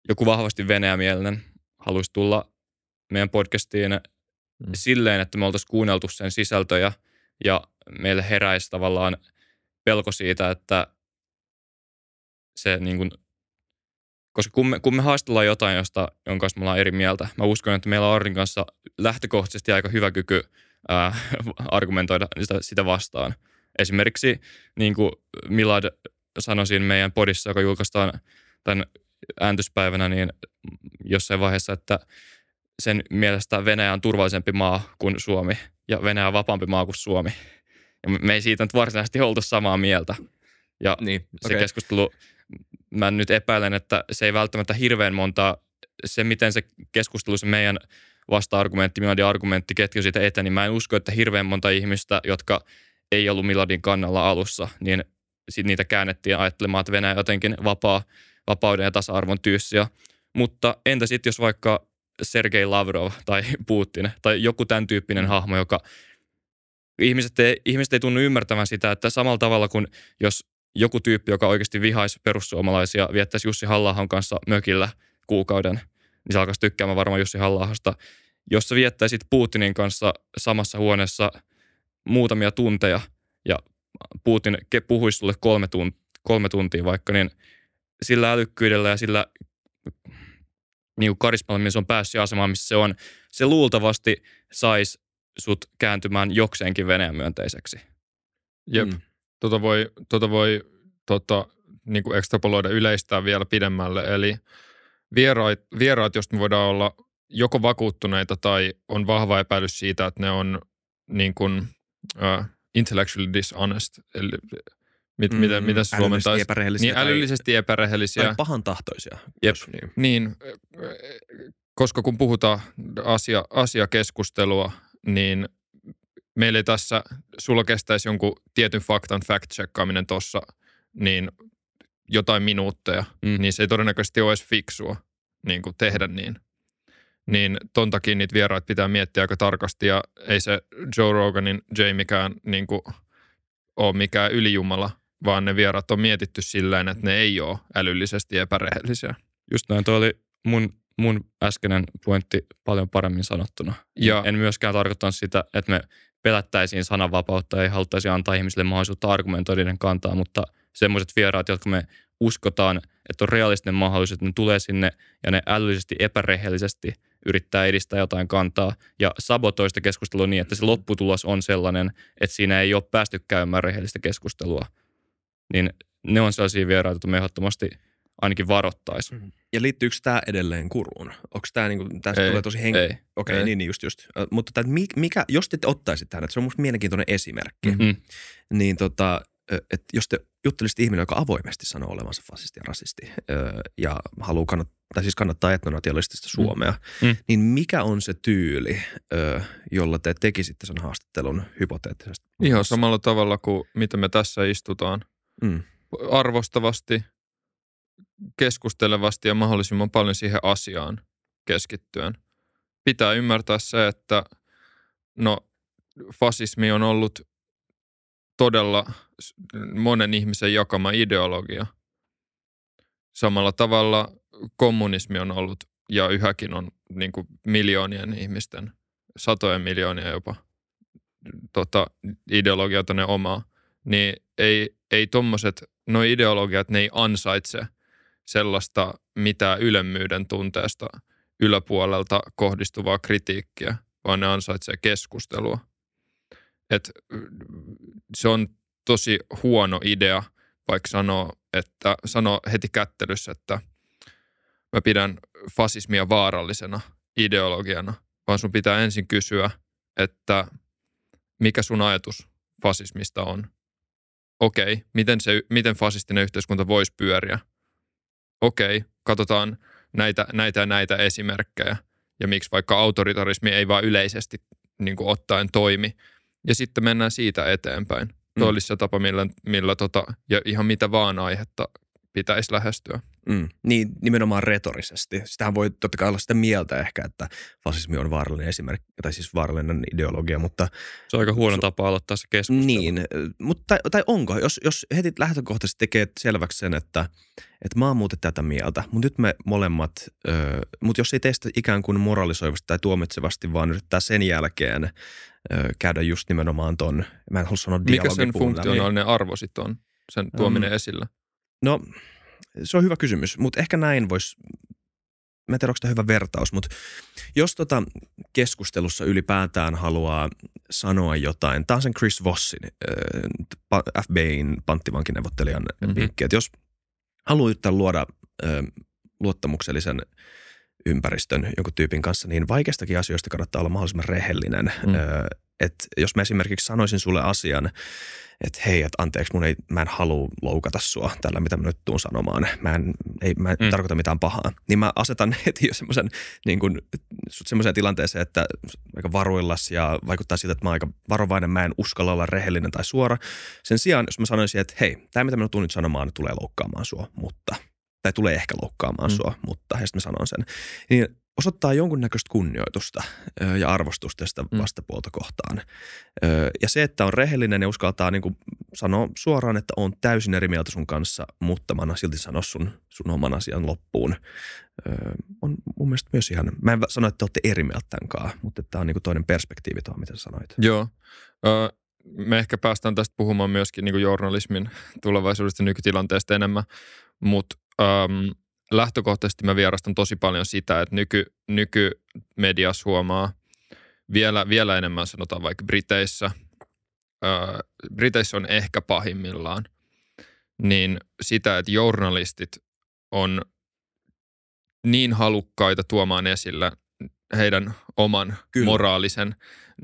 joku vahvasti venäjämielinen haluaisi tulla meidän podcastiin mm. silleen, että me oltaisiin kuunneltu sen sisältöjä ja meille heräisi tavallaan pelko siitä, että se niin kuin, koska kun me, kun me haastellaan jotain, josta, jonka kanssa me ollaan eri mieltä, mä uskon, että meillä on Arnin kanssa lähtökohtaisesti aika hyvä kyky ää, <laughs> argumentoida sitä, sitä vastaan. Esimerkiksi niin kuin Milad sanoi siinä meidän podissa, joka julkaistaan tämän ääntyspäivänä, niin jossain vaiheessa, että sen mielestä Venäjä on turvallisempi maa kuin Suomi ja Venäjä on vapaampi maa kuin Suomi. Ja me- ei siitä nyt varsinaisesti oltu samaa mieltä. Ja Niin, se okei. keskustelu, mä nyt epäilen, että se ei välttämättä hirveän monta, se miten se keskustelu, se meidän vasta-argumentti, Miladin argumentti, ketkä siitä eteni, niin mä en usko, että hirveän monta ihmistä, jotka ei ollut Miladin kannalla alussa, niin sit niitä käännettiin ajattelemaan, että Venäjä jotenkin vapaa, vapauden ja tasa-arvon tyyssiä. Mutta entä sitten, jos vaikka Sergei Lavrov tai Putin tai joku tämän tyyppinen hahmo, joka ihmiset ei, ihmiset ei tunnu ymmärtävän sitä, että samalla tavalla kuin jos joku tyyppi, joka oikeasti vihaisi perussuomalaisia, viettäisi Jussi halla kanssa mökillä kuukauden, niin se alkaisi tykkäämään varmaan Jussi halla Jos sä viettäisit Putinin kanssa samassa huoneessa muutamia tunteja ja Putin puhuisi sulle kolme, tunt- kolme tuntia vaikka, niin sillä älykkyydellä ja sillä niin karismalla, missä on päässyt asemaan, missä se on, se luultavasti saisi sut kääntymään jokseenkin Venäjän myönteiseksi. Jep. Mm. Tota voi, tota voi tota, niin kuin ekstrapoloida yleistää vielä pidemmälle. Eli vieraat, vieraat, joista me voidaan olla joko vakuuttuneita tai on vahva epäilys siitä, että ne on niin kuin, uh, intellectually dishonest. Eli mit, mm, miten, miten se suomentaisi? epärehellisiä Niin tai- älyllisesti epärehellisiä. Tai pahan tahtoisia. Jep. Niin. Niin, koska kun puhutaan asia, asiakeskustelua, niin meillä ei tässä, sulla kestäisi jonkun tietyn faktan fact-checkaaminen tuossa, niin jotain minuutteja, mm. Niin se ei todennäköisesti ole edes fiksua niin kuin tehdä niin. Niin ton takia niitä vieraita pitää miettiä aika tarkasti ja ei se Joe Roganin Jay mikään niin kuin, ole mikään ylijumala, vaan ne vieraat on mietitty silleen, että ne ei ole älyllisesti epärehellisiä. Just näin, toi oli mun, mun äskeinen pointti paljon paremmin sanottuna. Ja- En myöskään tarkoittanut sitä, että me pelättäisiin sananvapautta ja haluttaisiin antaa ihmisille mahdollisuutta argumentoida kantaa, mutta semmoiset vieraat, jotka me uskotaan, että on realistinen mahdollisuus, että ne tulee sinne ja ne älyllisesti epärehellisesti yrittää edistää jotain kantaa ja sabotoi sitä keskustelua niin, että se lopputulos on sellainen, että siinä ei ole päästy käymään rehellistä keskustelua. Niin ne on sellaisia vieraita, joita me ehdottomasti ainakin varoittaisi. Ja liittyykö tämä edelleen kuruun? Onko tämä niinku, tästä Ei, tulee tosi henki? Ei. Okei, okay, ei. niin, niin just just. Mutta tää, mi- mikä, jos te ottaisitte tähän, että se on musta mielenkiintoinen esimerkki, Mhm. Mm. niin tota, että jos te juttelisitte ihminen, joka avoimesti sanoo olevansa fasisti ja rasisti ja haluaa kannattaa, tai siis kannattaa etnonationalistista Suomea, Mm. niin mikä on se tyyli, jolla te tekisitte sen haastattelun hypoteettisesti? Ihan samalla tavalla kuin mitä me tässä istutaan. Mm. Arvostavasti, keskustelevasti ja mahdollisimman paljon siihen asiaan keskittyen. Pitää ymmärtää se, että no, fasismi on ollut todella monen ihmisen jakama ideologia. Samalla tavalla kommunismi on ollut ja yhäkin on niin kuin miljoonien ihmisten, satojen miljoonia jopa tota, ideologioita ne omaa, niin ei, ei tommoset, no ideologiat, ne ei ansaitse sellaista mitään ylemmyyden tunteesta yläpuolelta kohdistuvaa kritiikkiä, vaan ne ansaitsee keskustelua. Et se on tosi huono idea, vaikka sanoo, että, sanoo heti kättelyssä, että mä pidän fasismia vaarallisena ideologiana, vaan sun pitää ensin kysyä, että mikä sun ajatus fasismista on. Okei, miten, se, miten fasistinen yhteiskunta voisi pyöriä. Okei, katsotaan näitä, näitä ja näitä esimerkkejä ja miksi vaikka autoritarismi ei vaan yleisesti niin kuin ottaen toimi. Ja sitten mennään siitä eteenpäin. Mm. Tuo olisi se tapa, millä, millä tota, ja ihan mitä vaan aihetta pitäisi lähestyä. Mm. Niin, nimenomaan retorisesti. Sitähän voi totta kai olla sitä mieltä ehkä, että fasismi on vaarallinen esimerkki, tai siis vaarallinen ideologia, mutta... Se on aika huono su- tapa aloittaa se keskustelu. Niin, mutta tai, onko, jos, jos heti lähtökohtaisesti tekee selväksi sen, että, että mä oon muuten tätä mieltä, mutta nyt me molemmat, ö, mutta jos ei teistä ikään kuin moralisoivasti tai tuomitsevasti, vaan yrittää sen jälkeen ö, käydä just nimenomaan ton, mä en halua sanoa Mikä sen funktionaalinen arvo sitten on, sen tuominen um, esillä? No, se on hyvä kysymys, mutta ehkä näin voisi, mä en tiedä, onko tämä hyvä vertaus, mutta jos tota keskustelussa ylipäätään haluaa sanoa jotain, tämä on sen Chris Vossin, äh, FBIin panttivankineuvottelijan mm-hmm. vinkki, että jos haluaa yrittää luoda äh, luottamuksellisen ympäristön jonkun tyypin kanssa, niin vaikeistakin asioista kannattaa olla mahdollisimman rehellinen. Mm. Äh, että jos mä esimerkiksi sanoisin sulle asian, että hei, että anteeksi, mun ei, mä en halua loukata sua tällä, mitä mä nyt tuun sanomaan. Mä en, ei, mä en mm. tarkoita mitään pahaa. Niin mä asetan <laughs> heti jo semmoisen niin semmoiseen tilanteeseen, että aika varuillas ja vaikuttaa siltä, että mä oon aika varovainen, mä en uskalla olla rehellinen tai suora. Sen sijaan, jos mä sanoisin, että hei, tämä mitä mä tuun nyt sanomaan, tulee loukkaamaan sua, mutta tai tulee ehkä loukkaamaan mm. sua, mutta ja sitten mä sanon sen. Niin osoittaa jonkunnäköistä kunnioitusta ja arvostusta sitä mm. vastapuolta kohtaan. Ja se, että on rehellinen ja uskaltaa niin kuin sanoa suoraan, että on täysin eri mieltä sun kanssa, mutta mä silti sanoa sun, sun oman asian loppuun, on mun mielestä myös ihan, mä en sano, että te olette eri mieltä tämän mutta tämä on niin kuin toinen perspektiivi tuohon, mitä sanoit. Joo. me ehkä päästään tästä puhumaan myöskin niin journalismin tulevaisuudesta nykytilanteesta enemmän, mutta um, lähtökohtaisesti mä vierastan tosi paljon sitä, että nyky, nykymedias huomaa vielä, vielä enemmän sanotaan vaikka Briteissä, öö, Briteissä on ehkä pahimmillaan, niin sitä, että journalistit on niin halukkaita tuomaan esille heidän oman Kyllä. moraalisen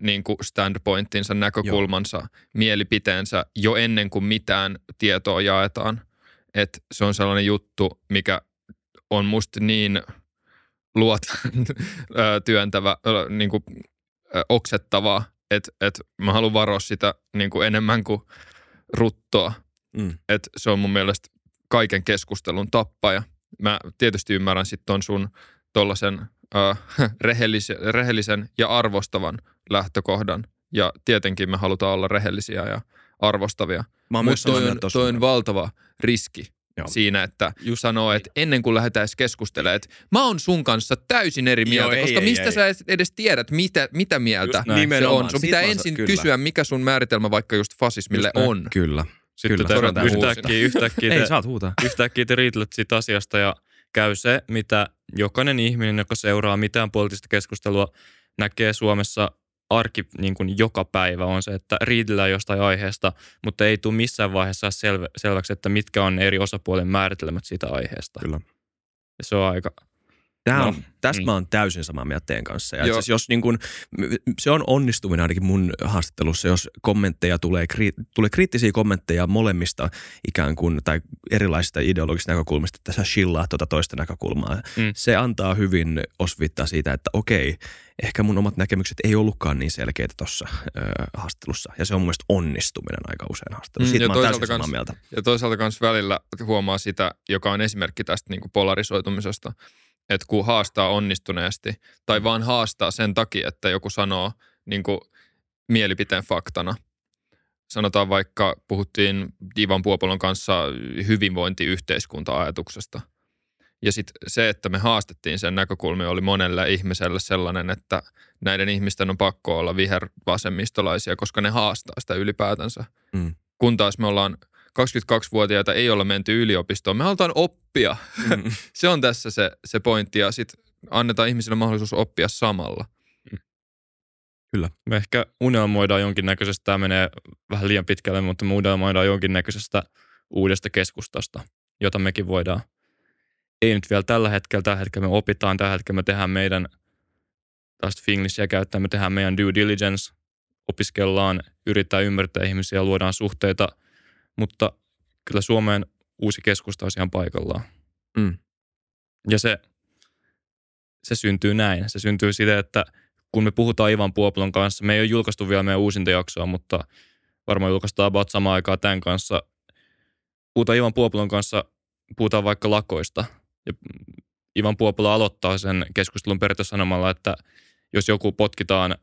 niin kuin standpointinsa, näkökulmansa, Joo. mielipiteensä jo ennen kuin mitään tietoa jaetaan. Että se on sellainen juttu, mikä on musta niin luot työntävä, niin kuin, oksettavaa, että et mä haluan varoa sitä niin kuin enemmän kuin ruttoa. Mm. Että se on mun mielestä kaiken keskustelun tappaja. Mä tietysti ymmärrän sitten sun tollasen äh, rehellisen, rehellisen ja arvostavan lähtökohdan. Ja tietenkin me halutaan olla rehellisiä ja arvostavia. Mutta toi, on, toi on valtava riski Joo. siinä, että Just sanoo, että ennen kuin lähdetään keskustelemaan, että mä oon sun kanssa täysin eri mieltä, Joo, ei, koska ei, mistä ei, sä ei. edes tiedät, mitä, mitä mieltä se on. Sun pitää ensin kyllä. kysyä, mikä sun määritelmä vaikka just fasismille just on. Kyllä. Sitten kyllä. Te, yhtäkkiä, yhtäkkiä, ei, saat huutaa. yhtäkkiä te riitelet siitä asiasta ja käy se, mitä jokainen ihminen, joka seuraa mitään poliittista keskustelua, näkee Suomessa arki niin kuin joka päivä on se, että riidellään jostain aiheesta, mutta ei tule missään vaiheessa selvä, selväksi, että mitkä on eri osapuolen määritelmät siitä aiheesta. Kyllä. Ja se on aika, Tämä on, no, tästä niin. mä oon täysin samaa mieltä teidän kanssa. Ja jos niin kun, se on onnistuminen ainakin mun haastattelussa, jos kommentteja tulee, kri, tulee kriittisiä kommentteja molemmista ikään kuin, tai erilaisista ideologisista näkökulmista, että sä shillaa tuota toista näkökulmaa. Mm. Se antaa hyvin osvittaa siitä, että okei, ehkä mun omat näkemykset ei ollutkaan niin selkeitä tuossa haastattelussa. Ja se on mun mielestä onnistuminen aika usein haastattelussa. Siitä mm, mä oon täysin samaa mieltä. Ja toisaalta myös välillä huomaa sitä, joka on esimerkki tästä niin kuin polarisoitumisesta – että kun haastaa onnistuneesti tai vaan haastaa sen takia, että joku sanoo niin kuin mielipiteen faktana. Sanotaan vaikka, puhuttiin Divan Puopolon kanssa hyvinvointiyhteiskunta-ajatuksesta. Ja sitten se, että me haastettiin sen näkökulmia, oli monelle ihmiselle sellainen, että näiden ihmisten on pakko olla vihervasemmistolaisia, koska ne haastaa sitä ylipäätänsä. Mm. Kun taas me ollaan 22-vuotiaita ei olla menty yliopistoon. Me halutaan oppia. Mm. <laughs> se on tässä se, se pointti ja sitten annetaan ihmisille mahdollisuus oppia samalla. Kyllä. Me ehkä unelmoidaan jonkinnäköisestä, tämä menee vähän liian pitkälle, mutta me unelmoidaan jonkinnäköisestä uudesta keskustasta, jota mekin voidaan. Ei nyt vielä tällä hetkellä, tällä hetkellä me opitaan, tällä hetkellä me tehdään meidän taas Finglishia käyttää, me tehdään meidän due diligence, opiskellaan, yritetään ymmärtää ihmisiä, luodaan suhteita, mutta kyllä Suomeen uusi keskusta olisi ihan paikallaan. Mm. Ja se, se syntyy näin. Se syntyy siitä, että kun me puhutaan Ivan Puoplon kanssa, me ei ole julkaistu vielä meidän uusinta jaksoa, mutta varmaan julkaistaan about samaan aikaan tämän kanssa. Puhutaan Ivan Puoplon kanssa, puhutaan vaikka lakoista. Ja Ivan Puopolo aloittaa sen keskustelun periaatteessa sanomalla, että jos joku potkitaan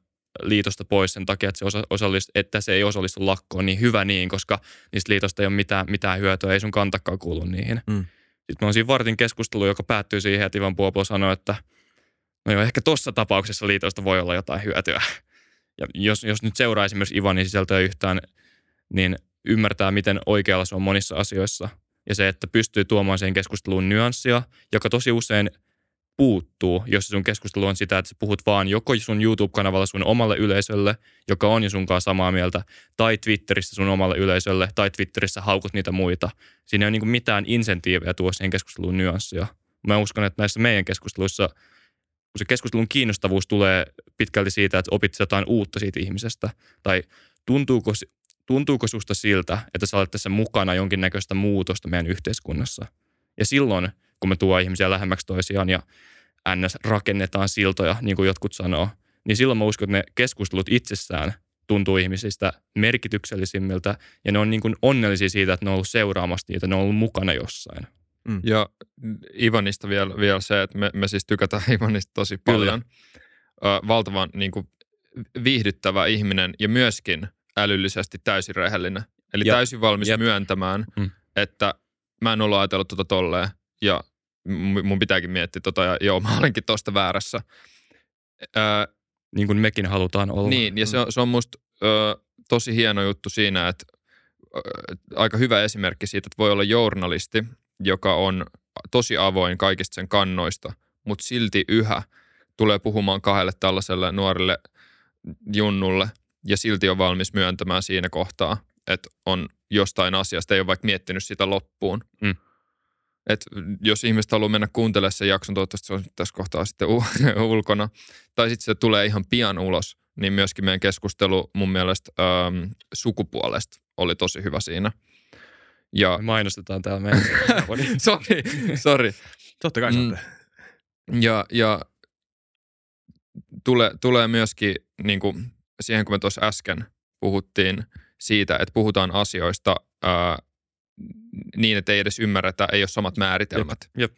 liitosta pois sen takia, että se, osa, osallist, että se ei osallistu lakkoon, niin hyvä niin, koska niistä liitosta ei ole mitään, mitään hyötyä, ei sun kantakaan kuulu niihin. Mm. Sitten me on siinä vartin keskustelu, joka päättyy siihen, että Ivan Puopolo sanoi, että no joo, ehkä tuossa tapauksessa liitosta voi olla jotain hyötyä. Ja jos, jos nyt seuraa esimerkiksi Ivanin sisältöä yhtään, niin ymmärtää, miten oikealla se on monissa asioissa. Ja se, että pystyy tuomaan siihen keskusteluun nyanssia, joka tosi usein puuttuu, jos sun keskustelu on sitä, että sä puhut vaan joko sun YouTube-kanavalla sun omalle yleisölle, joka on jo sunkaan samaa mieltä, tai Twitterissä sun omalle yleisölle, tai Twitterissä haukut niitä muita. Siinä ei ole niin mitään insentiivejä tuoda siihen keskusteluun nyanssia. Mä uskon, että näissä meidän keskusteluissa – kun se keskustelun kiinnostavuus tulee pitkälti siitä, että opit jotain uutta siitä ihmisestä, tai tuntuuko, tuntuuko susta siltä, että sä olet tässä mukana jonkinnäköistä muutosta meidän yhteiskunnassa. Ja silloin, kun me tuo ihmisiä lähemmäksi toisiaan ja ns. rakennetaan siltoja, niin kuin jotkut sanoo, niin silloin mä uskon, että ne keskustelut itsessään tuntuu ihmisistä merkityksellisimmiltä ja ne on niin kuin onnellisia siitä, että ne on ollut seuraamassa niitä, ne on ollut mukana jossain. Mm. Ja Ivanista vielä, vielä se, että me, me siis tykätään <laughs> Ivanista tosi paljon. Ö, valtavan niin kuin, viihdyttävä ihminen ja myöskin älyllisesti täysin rehellinen. Eli Jep. täysin valmis Jep. myöntämään, mm. että mä en ollut ajatellut tota tolleen ja mun pitääkin miettiä tota ja joo, mä olenkin tosta väärässä. Ö, niin kuin mekin halutaan olla. Niin, ja se on, se on musta ö, tosi hieno juttu siinä, että ö, aika hyvä esimerkki siitä, että voi olla journalisti, joka on tosi avoin kaikista sen kannoista, mutta silti yhä tulee puhumaan kahdelle tällaiselle nuorille junnulle ja silti on valmis myöntämään siinä kohtaa, että on jostain asiasta, ei ole vaikka miettinyt sitä loppuun. Mm. Et jos ihmiset haluaa mennä kuuntelemaan sen jakson, toivottavasti se on tässä kohtaa sitten <laughs> ulkona, tai sitten se tulee ihan pian ulos, niin myöskin meidän keskustelu mun mielestä ähm, sukupuolesta oli tosi hyvä siinä – ja, Me mainostetaan täällä meidän. <laughs> Sori, sori. Totta kai mm. Ja, ja tulee, tulee myöskin niin kuin siihen, kun me tuossa äsken puhuttiin siitä, että puhutaan asioista ää, niin, että ei edes ymmärretä, ei ole samat määritelmät. Jep. Jep.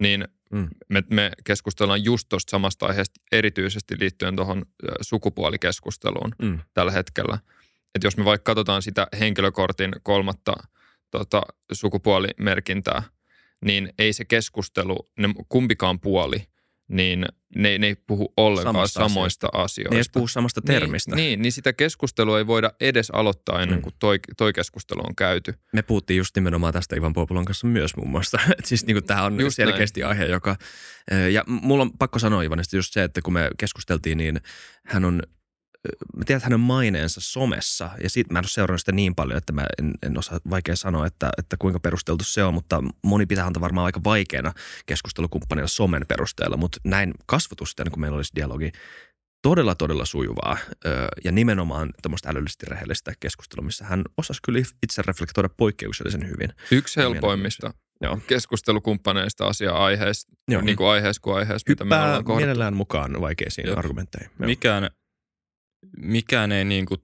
Niin mm. me, me keskustellaan just tuosta samasta aiheesta erityisesti liittyen tuohon sukupuolikeskusteluun mm. tällä hetkellä. Että jos me vaikka katsotaan sitä henkilökortin kolmatta – tota, sukupuolimerkintää, niin ei se keskustelu, ne kumpikaan puoli, niin ne, ne ei puhu ollenkaan samasta samoista asioista. asioista. Ne ei puhu samasta niin, termistä. Niin, niin, niin sitä keskustelua ei voida edes aloittaa ennen mm. kuin toi, toi keskustelu on käyty. Me puhuttiin just nimenomaan tästä Ivan Populon kanssa myös muun muassa. <laughs> siis niin tämä on just selkeästi näin. aihe, joka... Ja mulla on pakko sanoa Ivanista just se, että kun me keskusteltiin, niin hän on mä tiedän hänen maineensa somessa ja siitä mä en ole seurannut sitä niin paljon, että mä en, en osaa vaikea sanoa, että, että kuinka perusteltu se on, mutta moni pitää antaa varmaan aika vaikeana keskustelukumppanilla somen perusteella, mutta näin kasvatusten, kun meillä olisi dialogi, todella, todella sujuvaa ja nimenomaan tämmöistä älyllisesti rehellistä keskustelua, missä hän osasi kyllä itse reflektoida poikkeuksellisen hyvin. Yksi helpoimmista Joo. keskustelukumppaneista asia-aiheista, Joo. niin kuin aiheessa kuin aiheessa, mitä me ollaan mielellään mukaan vaikeisiin Joo. argumentteihin. Joo. Mikään mikään ei niin kuin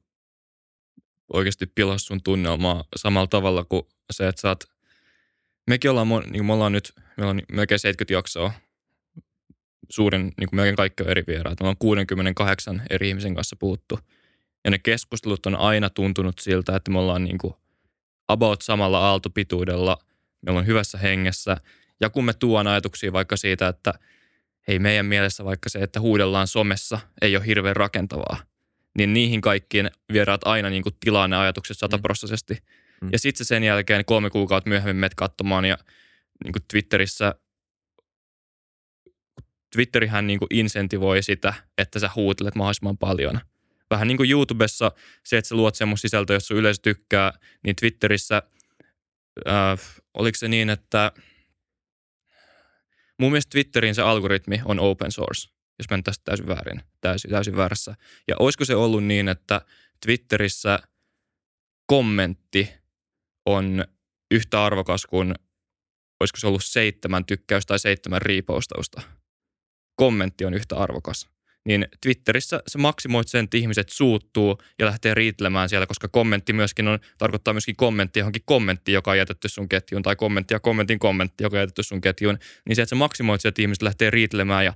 oikeasti pilaa sun tunnelmaa samalla tavalla kuin se, että sä oot, mekin ollaan, niin me ollaan nyt, meillä on melkein 70 jaksoa, suurin, niin kuin melkein kaikki on eri vieraat. Me ollaan 68 eri ihmisen kanssa puhuttu. Ja ne keskustelut on aina tuntunut siltä, että me ollaan niin kuin about samalla aaltopituudella, me ollaan hyvässä hengessä. Ja kun me tuon ajatuksia vaikka siitä, että hei meidän mielessä vaikka se, että huudellaan somessa, ei ole hirveän rakentavaa niin niihin kaikkiin vieraat aina niin kuin tilaa ne ajatukset sataprosessisesti. Mm. Ja sitten sen jälkeen kolme kuukautta myöhemmin menet katsomaan ja niin kuin Twitterissä Twitterihän niin kuin insentivoi sitä, että sä huutelet mahdollisimman paljon. Vähän niin kuin YouTubessa se, että sä luot semmoista sisältöä, jos sun yleisö tykkää, niin Twitterissä äh, oliko se niin, että mun mielestä Twitterin se algoritmi on open source. Jos mä en tästä täysin väärin, täysin, täysin väärässä. Ja olisiko se ollut niin, että Twitterissä kommentti on yhtä arvokas kuin, olisiko se ollut seitsemän tykkäystä tai seitsemän riipostausta. Kommentti on yhtä arvokas niin Twitterissä se maksimoit sen, että ihmiset suuttuu ja lähtee riitelemään siellä, koska kommentti myöskin on, tarkoittaa myöskin kommentti johonkin kommentti, joka on jätetty sun ketjuun, tai ja kommentin kommentti, joka on jätetty sun ketjuun, niin se, että sä maksimoit sen, että ihmiset lähtee riitelemään ja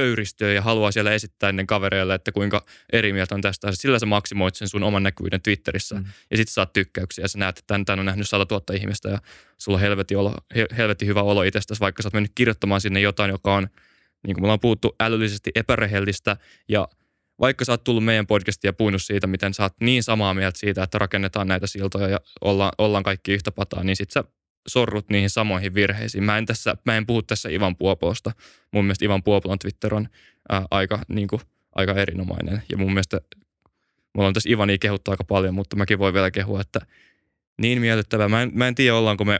pöyristöä ja haluaa siellä esittää ennen kavereille, että kuinka eri mieltä on tästä. Sillä sä maksimoit sen sun oman näkyvyyden Twitterissä mm. ja sitten saat tykkäyksiä ja sä näet, että tämän, on nähnyt 100 000 ihmistä ja sulla on helvetin, olo, helvetin hyvä olo itsestäsi, vaikka sä oot mennyt kirjoittamaan sinne jotain, joka on – niin kuin me ollaan puhuttu, älyllisesti epärehellistä ja vaikka sä oot tullut meidän podcastia ja puhunut siitä, miten sä oot niin samaa mieltä siitä, että rakennetaan näitä siltoja ja ollaan, ollaan kaikki yhtä pataa, niin sit sä sorrut niihin samoihin virheisiin. Mä en, tässä, mä en puhu tässä Ivan Puoposta. Mun mielestä Ivan Puopolon Twitter on ää, aika, niin kuin, aika erinomainen. Ja mun mielestä mulla on tässä Ivani kehuttu aika paljon, mutta mäkin voin vielä kehua, että niin miellyttävää. Mä en, mä en tiedä, ollaanko me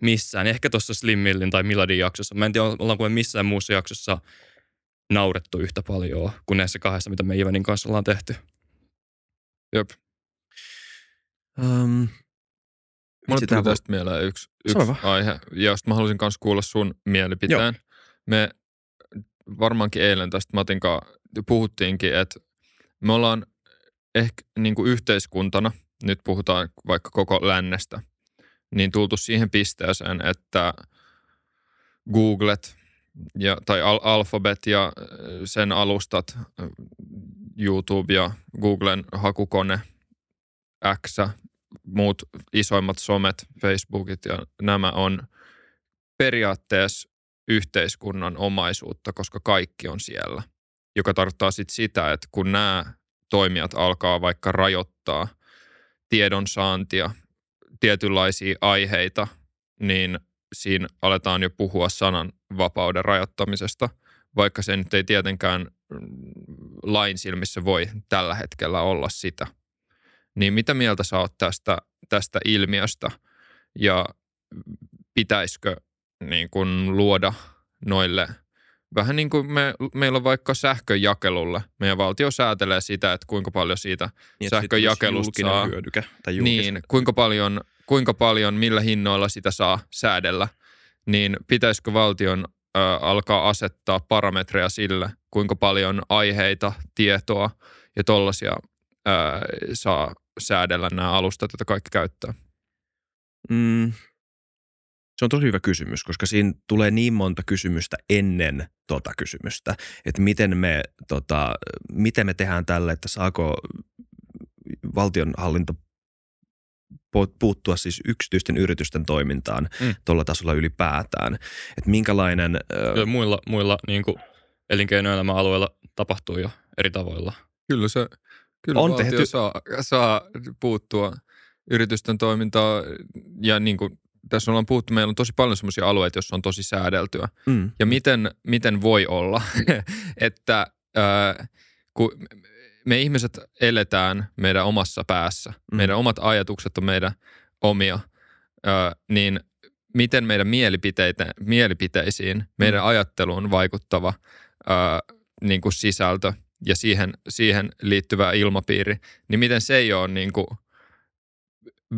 missään, ehkä tuossa Slim Millin tai Miladin jaksossa. Mä en tiedä, ollaanko me missään muussa jaksossa naurettu yhtä paljon kuin näissä kahdessa, mitä me Ivanin kanssa ollaan tehty. Jep. Um, Mulle tuli tästä mieleen yksi, yksi aihe, ja mä haluaisin myös kuulla sun mielipiteen. Joo. Me varmaankin eilen tästä Matin kanssa puhuttiinkin, että me ollaan ehkä niin kuin yhteiskuntana, nyt puhutaan vaikka koko lännestä – niin tultu siihen pisteeseen, että Googlet ja, tai Al- Alphabet ja äh, sen alustat, äh, YouTube ja Googlen hakukone, X, muut isoimmat somet, Facebookit ja nämä on periaatteessa yhteiskunnan omaisuutta, koska kaikki on siellä. Joka tarkoittaa sit sitä, että kun nämä toimijat alkaa vaikka rajoittaa tiedon saantia tietynlaisia aiheita, niin siinä aletaan jo puhua sanan vapauden rajoittamisesta, vaikka se nyt ei tietenkään mm, lain silmissä voi tällä hetkellä olla sitä. Niin mitä mieltä sä oot tästä, tästä ilmiöstä ja pitäisikö niin kuin luoda noille – vähän niin kuin me, meillä on vaikka sähköjakelulle. Meidän valtio säätelee sitä, että kuinka paljon siitä niin, sähköjakelusta saa. Hyödyke, tai niin, kuinka paljon, kuinka paljon, millä hinnoilla sitä saa säädellä. Niin pitäisikö valtion ö, alkaa asettaa parametreja sille, kuinka paljon aiheita, tietoa ja tollaisia ö, saa säädellä nämä alustat, joita kaikki käyttää? Mm, se on tosi hyvä kysymys, koska siinä tulee niin monta kysymystä ennen tota kysymystä, että miten me, tota, miten me tehdään tälle, että saako valtionhallinto puuttua siis yksityisten yritysten toimintaan mm. tuolla tasolla ylipäätään. Että minkälainen... Ja muilla, muilla niin kuin elinkeinoelämän alueilla tapahtuu jo eri tavoilla. Kyllä se kyllä on tehty. saa, saa puuttua yritysten toimintaa ja niin kuin tässä ollaan puhuttu, meillä on tosi paljon sellaisia alueita, joissa on tosi säädeltyä. Mm. Ja miten, miten voi olla, <laughs> että äh, kun me ihmiset eletään meidän omassa päässä, mm. meidän omat ajatukset on meidän omia, äh, niin miten meidän mielipiteitä, mielipiteisiin, meidän mm. ajatteluun vaikuttava äh, niin kuin sisältö ja siihen, siihen liittyvä ilmapiiri, niin miten se ei ole niin kuin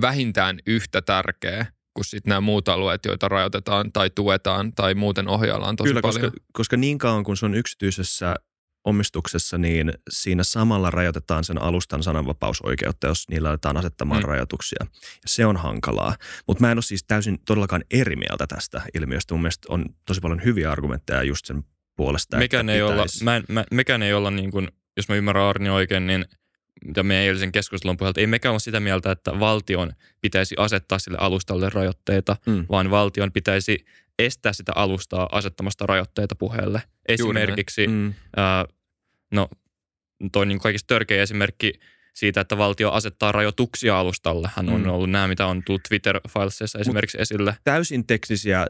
vähintään yhtä tärkeä kuin sitten nämä muut alueet, joita rajoitetaan tai tuetaan tai muuten ohjaillaan tosi Kyllä, paljon. Koska, koska niin kauan kun se on yksityisessä omistuksessa, niin siinä samalla rajoitetaan sen alustan sananvapausoikeutta, jos niillä aletaan asettamaan mm. rajoituksia. Ja se on hankalaa. Mutta mä en ole siis täysin todellakaan eri mieltä tästä ilmiöstä. Mun mielestä on tosi paljon hyviä argumentteja just sen puolesta, mekään ei olla, mä, en, mä, mekään ei olla niin kuin, jos mä ymmärrän Arni oikein, niin – mitä meidän eilisen keskustelun pohjalta, ei mekään ole sitä mieltä, että valtion pitäisi asettaa sille alustalle rajoitteita, mm. vaan valtion pitäisi estää sitä alustaa asettamasta rajoitteita puheelle. Esimerkiksi, mm. ää, no toi niin kaikista törkeä esimerkki siitä, että valtio asettaa rajoituksia alustalle. Hän on Mm. ollut nämä, mitä on tullut Twitter-filesissa esimerkiksi esille. täysin teknisiä,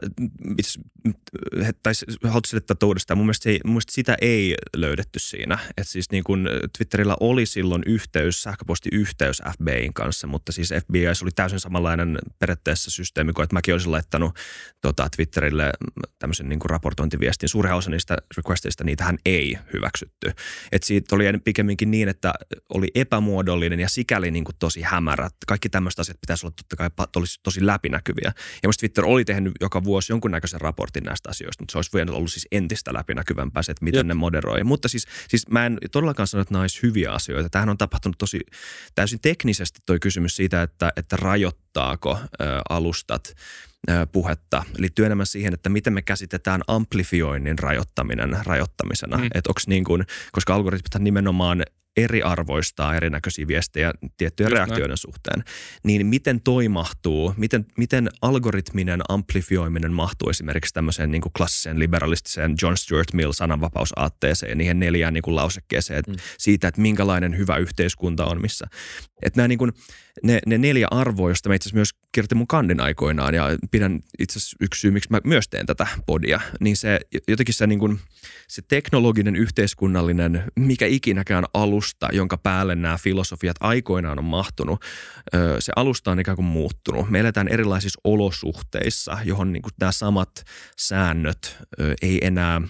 tai haluatko selittää uudestaan, mun mielestä, se ei, mun mielestä sitä ei löydetty siinä. että siis niin kun Twitterillä oli silloin yhteys, sähköpostiyhteys FBIin kanssa, mutta siis FBI oli täysin samanlainen periaatteessa systeemi kuin, että mäkin olisin laittanut tota, Twitterille tämmöisen niin kuin raportointiviestin. Suurin osa niistä requesteista, niitähän ei hyväksytty. Et siitä oli pikemminkin niin, että oli epämuodollinen ja sikäli niin kuin tosi hämärä. Kaikki tämmöiset asiat pitäisi olla totta kai tosi, tosi läpinäkyviä. Ja musta Twitter oli tehnyt joka vuosi jonkunnäköisen raportin näistä asioista, mutta se olisi voinut ollut siis entistä läpinäkyvämpää se, että miten Jep. ne moderoi. Mutta siis, siis mä en todellakaan sano, että nämä olisi hyviä asioita. Tämähän on tapahtunut tosi täysin teknisesti toi kysymys siitä, että, että rajoittaako ö, alustat puhetta. Liittyy enemmän siihen, että miten me käsitetään amplifioinnin rajoittaminen rajoittamisena. Mm. Että onks niin kuin, koska algoritmit nimenomaan eriarvoistaa erinäköisiä viestejä tiettyjen Just näin. reaktioiden suhteen, niin miten toi mahtuu, miten, miten algoritminen amplifioiminen mahtuu esimerkiksi tämmöiseen niin kuin klassiseen liberalistiseen John Stuart Mill sananvapausaatteeseen niihin neljään niin kuin lausekkeeseen mm. siitä, että minkälainen hyvä yhteiskunta on missä. Että nämä niin kuin, ne, ne neljä arvoa, joista mä itse asiassa myös kirjoitin mun kandin aikoinaan ja pidän itse asiassa yksi syy, miksi mä myös teen tätä podia, niin se jotenkin se, niin kuin, se teknologinen, yhteiskunnallinen, mikä ikinäkään alusta, jonka päälle nämä filosofiat aikoinaan on mahtunut, se alusta on ikään kuin muuttunut. Me eletään erilaisissa olosuhteissa, johon niin kuin nämä samat säännöt ei enää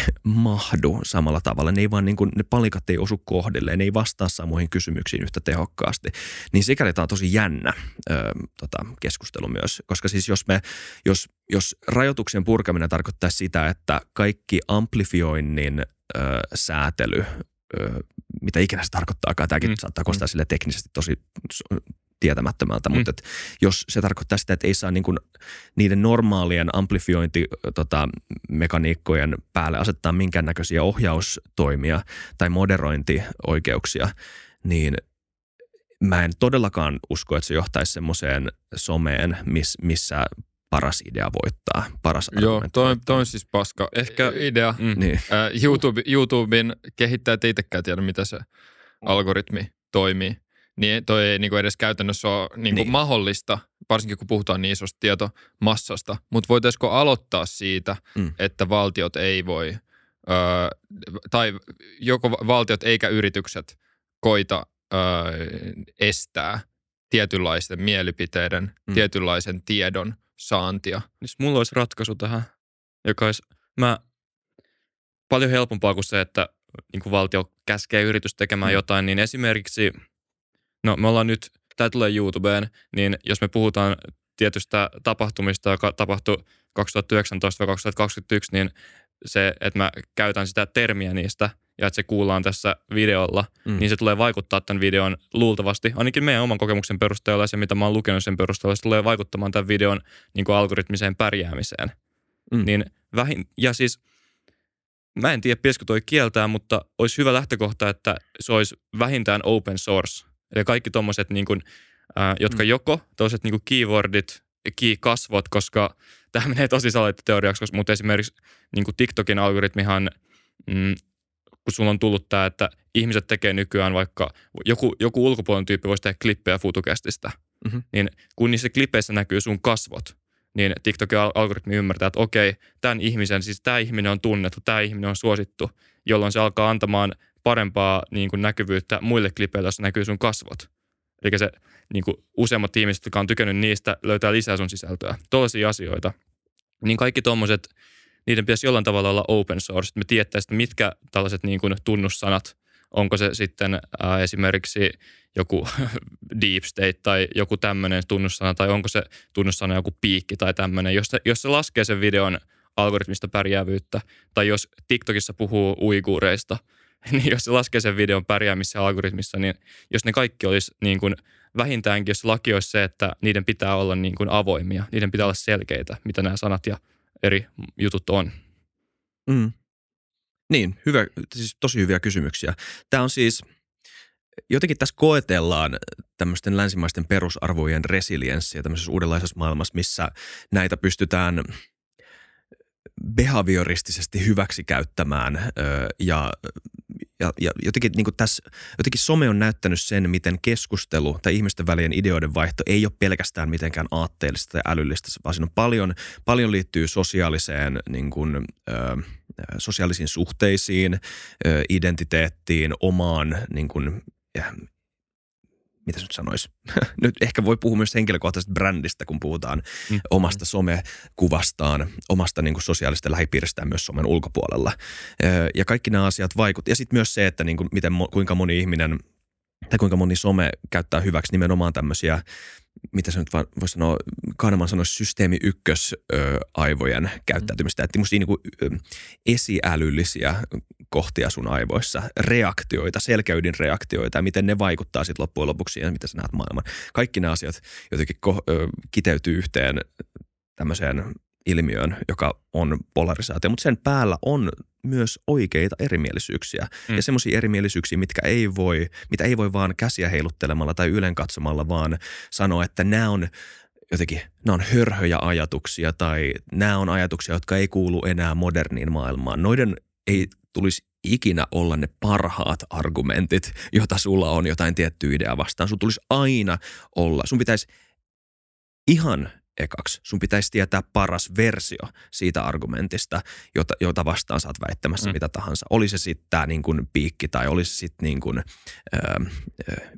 <laughs> mahdu samalla tavalla. Ne, ei vaan niin kuin, ne palikat ei osu kohdilleen, ne ei vastaa samoihin kysymyksiin yhtä tehokkaasti. Niin sikäli tämä on tosi jännä ö, tota, keskustelu myös, koska siis jos me, jos, jos rajoituksen purkaminen tarkoittaa sitä, että kaikki amplifioinnin ö, säätely, ö, mitä ikinä se tarkoittaakaan, tämäkin Mm. mm. saattaa kostaa sille teknisesti tosi tietämättömältä, Mm. mutta et jos se tarkoittaa sitä, että ei saa niin kuin niiden normaalien amplifiointi tota, päälle asettaa minkäännäköisiä ohjaustoimia tai moderointioikeuksia, niin mä en todellakaan usko, että se johtaisi semmoiseen someen, miss, missä paras idea voittaa, paras Joo, argumentti toi, voittaa. toi on siis paska Ehkä- idea. Mm. Niin. Äh, YouTube, YouTuben kehittäjät ei itsekään tiedä, mitä se algoritmi toimii. Niin toi ei niinku edes käytännössä ole niinku Niin. niin. mahdollista, varsinkin kun puhutaan niin isosta tietomassasta. Mutta voitaisiko aloittaa siitä, Mm. että valtiot ei voi, ö, tai joko valtiot eikä yritykset koita ö, estää tietynlaisten mielipiteiden, Mm. tietynlaisen tiedon saantia. Niin mulla olisi ratkaisu tähän, joka olisi mä, paljon helpompaa kuin se, että niin kuin valtio käskee yritys tekemään Mm. jotain, niin esimerkiksi, no me ollaan nyt, tämä tulee YouTubeen, niin jos me puhutaan tietystä tapahtumista, joka tapahtui 2019-2021, niin se, että mä käytän sitä termiä niistä ja että se kuullaan tässä videolla, Mm. niin se tulee vaikuttaa tämän videon luultavasti, ainakin meidän oman kokemuksen perusteella ja se, mitä mä oon lukenut sen perusteella, se tulee vaikuttamaan tämän videon niin kuin algoritmiseen pärjäämiseen. Mm. Mm. Niin vähin, ja siis mä en tiedä, pitäisikö toi kieltää, mutta olisi hyvä lähtökohta, että se olisi vähintään open source. Eli kaikki tuommoiset, niin kuin, ää, jotka Mm. joko tuollaiset niin keywordit, key-kasvot, koska <laughs> tämä menee tosi salateoriaksi, koska, mutta esimerkiksi niin kuin TikTokin algoritmihan, mm, kun sulla on tullut tämä, että ihmiset tekee nykyään vaikka, joku, joku ulkopuolinen tyyppi voisi tehdä klippejä futukästistä, Mhm. niin kun niissä klippeissä näkyy sun kasvot, niin TikTokin al- algoritmi ymmärtää, että okei, tämän ihmisen, siis tämä ihminen on tunnettu, tämä ihminen on suosittu, jolloin se alkaa antamaan parempaa niin kuin näkyvyyttä muille klipeille, joissa näkyy sun kasvot. Eli se niin kuin useammat ihmiset, jotka on tykännyt niistä, löytää lisää sun sisältöä. Tuollaisia asioita. Niin kaikki tuommoiset, niiden pitäisi jollain tavalla olla open source. että Me tietäisiin, että mitkä tällaiset niin kuin tunnussanat, onko se sitten ää, esimerkiksi joku <laughs> deep state tai joku tämmöinen tunnussana, tai onko se tunnussana joku piikki tai tämmöinen. Jos jos se laskee sen videon algoritmista pärjäävyyttä, tai jos TikTokissa puhuu uiguureista, <laughs> niin jos se laskee sen videon pärjäämissä algoritmissa, niin jos ne kaikki olisi niin kuin vähintäänkin, jos laki olisi se, että niiden pitää olla niin kuin avoimia, niiden pitää olla selkeitä, mitä nämä sanat ja eri jutut on. Mm. Niin, hyvä, siis tosi hyviä kysymyksiä. Tämä on siis, jotenkin tässä koetellaan tämmöisten länsimaisten perusarvojen resilienssiä tämmöisessä uudenlaisessa maailmassa, missä näitä pystytään behavioristisesti hyväksi käyttämään ja ja, ja jotenkin, niin tässä, jotenkin some on näyttänyt sen, miten keskustelu tai ihmisten välien ideoiden vaihto ei ole pelkästään mitenkään aatteellista tai älyllistä, vaan siinä on paljon, paljon liittyy sosiaaliseen, niin kuin, ö, sosiaalisiin suhteisiin, ö, identiteettiin, omaan niin kuin, mitä nyt sanoisi, <laughs> nyt ehkä voi puhua myös henkilökohtaisesta brändistä, kun puhutaan mm. omasta somekuvastaan, omasta niin kuin sosiaalista lähipiiristään myös somen ulkopuolella. Ja kaikki nämä asiat vaikuttavat. Ja sitten myös se, että niin kuin miten, kuinka moni ihminen tai kuinka moni some käyttää hyväksi nimenomaan tämmöisiä mitä se nyt voisi sanoa, Kahneman sanoisi systeemi ykkös aivojen käyttäytymistä, että niin kuin, esiälyllisiä kohtia sun aivoissa, reaktioita, selkäydin reaktioita ja miten ne vaikuttaa sitten loppujen lopuksi ja miten sä näet maailman. Kaikki nämä asiat jotenkin ko- kiteytyy yhteen tämmöiseen ilmiöön, joka on polarisaatio, mutta sen päällä on myös oikeita erimielisyyksiä. Mm. Ja semmoisia erimielisyyksiä, mitkä ei voi, mitä ei voi vaan käsiä heiluttelemalla tai ylen katsomalla, vaan sanoa, että nämä on jotenkin, nämä on hörhöjä ajatuksia tai nämä on ajatuksia, jotka ei kuulu enää moderniin maailmaan. Noiden ei tulisi ikinä olla ne parhaat argumentit, joita sulla on jotain tiettyä ideaa vastaan. Sun tulisi aina olla, sun pitäisi ihan ekaksi. Sun pitäisi tietää paras versio siitä argumentista, jota, jota vastaan saat väittämässä mm. mitä tahansa. Oli se sitten tämä niin kuin piikki tai olisi se sitten niin kuin, öö, öö,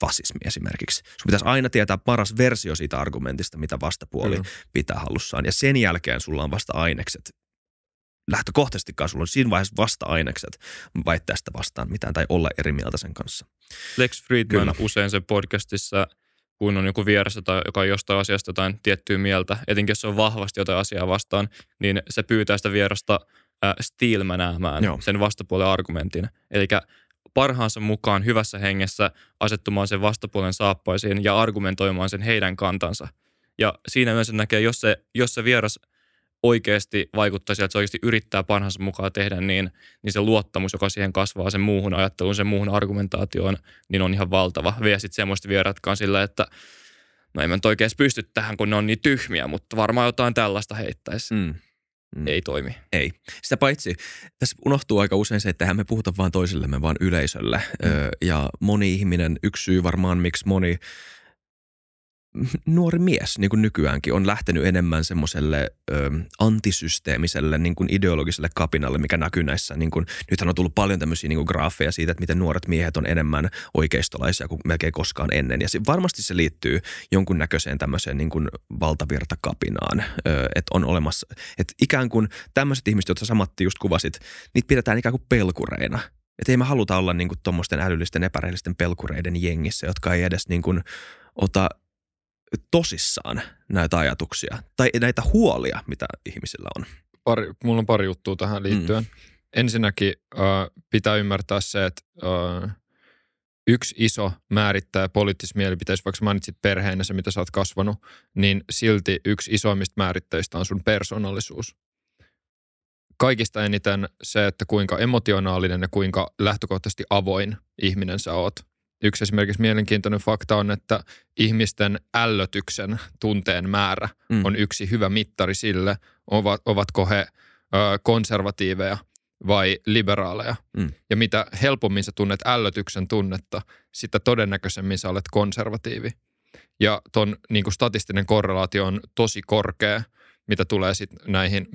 fasismi esimerkiksi. Sun pitäisi aina tietää paras versio siitä argumentista, mitä vastapuoli mm. pitää hallussaan. Ja sen jälkeen sulla on vasta ainekset lähtökohtaisestikaan sulla on siinä vaiheessa vasta-ainekset väittää sitä vastaan mitään tai olla eri mieltä sen kanssa. Lex Friedman Kyllä. usein sen podcastissa – kun on joku vieressä tai joka on jostain asiasta jotain tiettyä mieltä, etenkin jos se on vahvasti jotain asiaa vastaan, niin se pyytää sitä vierasta äh, Joo. sen vastapuolen argumentin. Eli parhaansa mukaan hyvässä hengessä asettumaan sen vastapuolen saappaisiin ja argumentoimaan sen heidän kantansa. Ja siinä myös näkee, jos se, jos se vieras – oikeasti vaikuttaa sieltä, että se oikeasti yrittää parhaansa mukaan tehdä niin, niin se luottamus, joka siihen kasvaa sen muuhun ajatteluun, sen muuhun argumentaatioon, niin on ihan valtava. Vie sitten semmoista vieratkaan sillä, että no ei mä nyt oikein pysty tähän, kun ne on niin tyhmiä, mutta varmaan jotain tällaista heittäisi. Mm. Mm. Ei toimi. Ei. Sitä paitsi, tässä unohtuu aika usein se, että me puhuta vain toisillemme, vaan yleisölle. Mm. Öö, ja moni ihminen, yksi syy varmaan, miksi moni nuori mies, niin kuin nykyäänkin, on lähtenyt enemmän semmoiselle antisysteemiselle niin kuin ideologiselle kapinalle, mikä näkyy näissä. Niin kuin, nythän on tullut paljon tämmöisiä niin kuin graafeja siitä, että miten nuoret miehet on enemmän oikeistolaisia kuin melkein koskaan ennen. Ja se, varmasti se liittyy jonkunnäköiseen tämmöiseen niin kuin valtavirtakapinaan, että on olemassa, että ikään kuin tämmöiset ihmiset, jotka samatti just kuvasit, niitä pidetään ikään kuin pelkureina. Että ei me haluta olla niin tuommoisten älyllisten epärehellisten pelkureiden jengissä, jotka ei edes niin kuin ota tosissaan näitä ajatuksia tai näitä huolia, mitä ihmisillä on? Pari, mulla on pari juttua tähän liittyen. Mm. Ensinnäkin äh, pitää ymmärtää se, että äh, yksi iso määrittää poliittisissa mielipiteissä, vaikka mainitsit perheenä se, mitä sä oot kasvanut, niin silti yksi isoimmista määritteistä on sun persoonallisuus. Kaikista eniten se, että kuinka emotionaalinen ja kuinka lähtökohtaisesti avoin ihminen sä oot Yksi esimerkiksi mielenkiintoinen fakta on, että ihmisten ällötyksen tunteen määrä mm. on yksi hyvä mittari sille, ovat, ovatko he ö, konservatiiveja vai liberaaleja. Mm. Ja mitä helpommin sä tunnet ällötyksen tunnetta, sitä todennäköisemmin sä olet konservatiivi. Ja ton niin kuin statistinen korrelaatio on tosi korkea, mitä tulee sitten näihin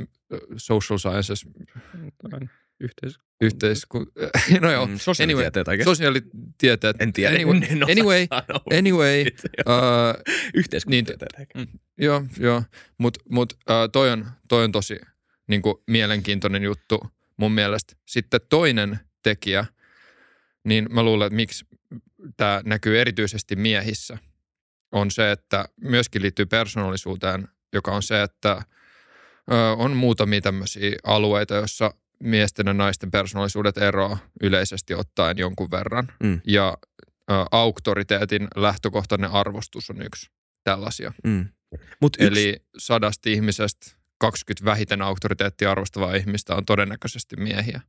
social sciences Yhteis- Yhteisku... <laughs> no joo. Mm, sosiaalitieteet anyway, Sosiaalitieteet. En tiedä. Anyway, en, anyway, <laughs> anyway uh, <laughs> Yhteiskuntatieteet niin, Joo, joo. Mutta mut, uh, toi, on, toi on tosi niin kuin, mielenkiintoinen juttu mun mielestä. Sitten toinen tekijä, niin mä luulen, että miksi tämä näkyy erityisesti miehissä, on se, että myöskin liittyy persoonallisuuteen, joka on se, että on muutamia tämmöisiä alueita, joissa miesten ja naisten persoonallisuudet eroaa yleisesti ottaen jonkun verran. Mm. Ja ä, auktoriteetin lähtökohtainen arvostus on yksi tällaisia. Mm. Mut Eli yksi... sadasta ihmisestä 20 vähiten auktoriteettia arvostavaa ihmistä on todennäköisesti miehiä.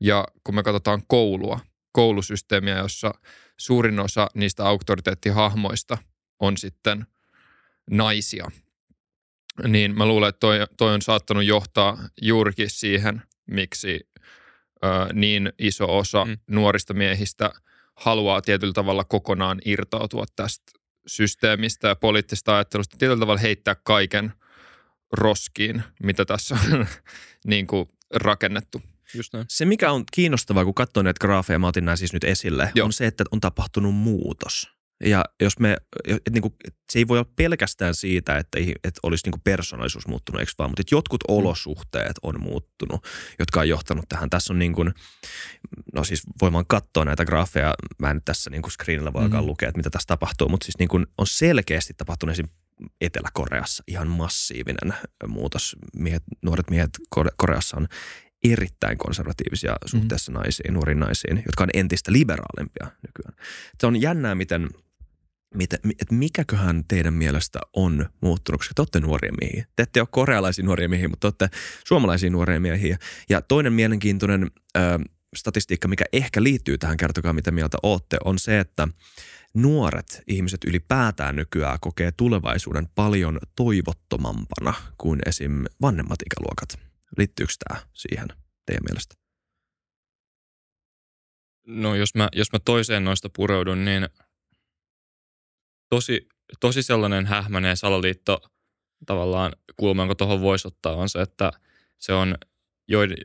Ja kun me katsotaan koulua, koulusysteemiä, jossa suurin osa niistä auktoriteettihahmoista on sitten naisia, niin mä luulen, että toi, toi on saattanut johtaa juurikin siihen, miksi ö, niin iso osa mm. nuorista miehistä haluaa tietyllä tavalla kokonaan irtautua tästä systeemistä ja poliittisesta ajattelusta, tietyllä tavalla heittää kaiken roskiin, mitä tässä on <laughs> niin kuin rakennettu. Just näin. Se, mikä on kiinnostavaa, kun katsoo näitä graafeja, mä otin nämä siis nyt esille, Joo. on se, että on tapahtunut muutos. Ja jos me, et niin kuin, se ei voi olla pelkästään siitä, että, että olisi niin kuin persoonallisuus muuttunut, eikö vaan, mutta että jotkut olosuhteet on muuttunut, jotka on johtanut tähän. Tässä on niin kuin, no siis voi vaan katsoa näitä graafeja, mä en nyt tässä niin kuin screenillä voi alkaa Mhm. lukea, että mitä tässä tapahtuu, mutta siis niin kuin on selkeästi tapahtunut esim. Etelä-Koreassa ihan massiivinen muutos. Miehet, nuoret miehet Kore- Koreassa on erittäin konservatiivisia suhteessa naisiin, nuoriin naisiin, jotka on entistä liberaalimpia nykyään. Se on jännää, miten, miten että mikäköhän teidän mielestä on muuttunut, koska te olette nuoria miehiä. Te ette ole korealaisia nuoria miehiä, mutta te olette suomalaisia nuoria miehiä. Ja toinen mielenkiintoinen ö, statistiikka, mikä ehkä liittyy tähän, kertokaa mitä mieltä olette, on se, että nuoret ihmiset ylipäätään nykyään kokee tulevaisuuden paljon toivottomampana kuin esim. vanhemmat ikäluokat. Liittyykö tämä siihen teidän mielestä? No jos mä, jos mä toiseen noista pureudun, niin tosi, tosi sellainen hähmäinen salaliitto tavallaan kulma, jonka tuohon voisi ottaa, on se, että se on, joiden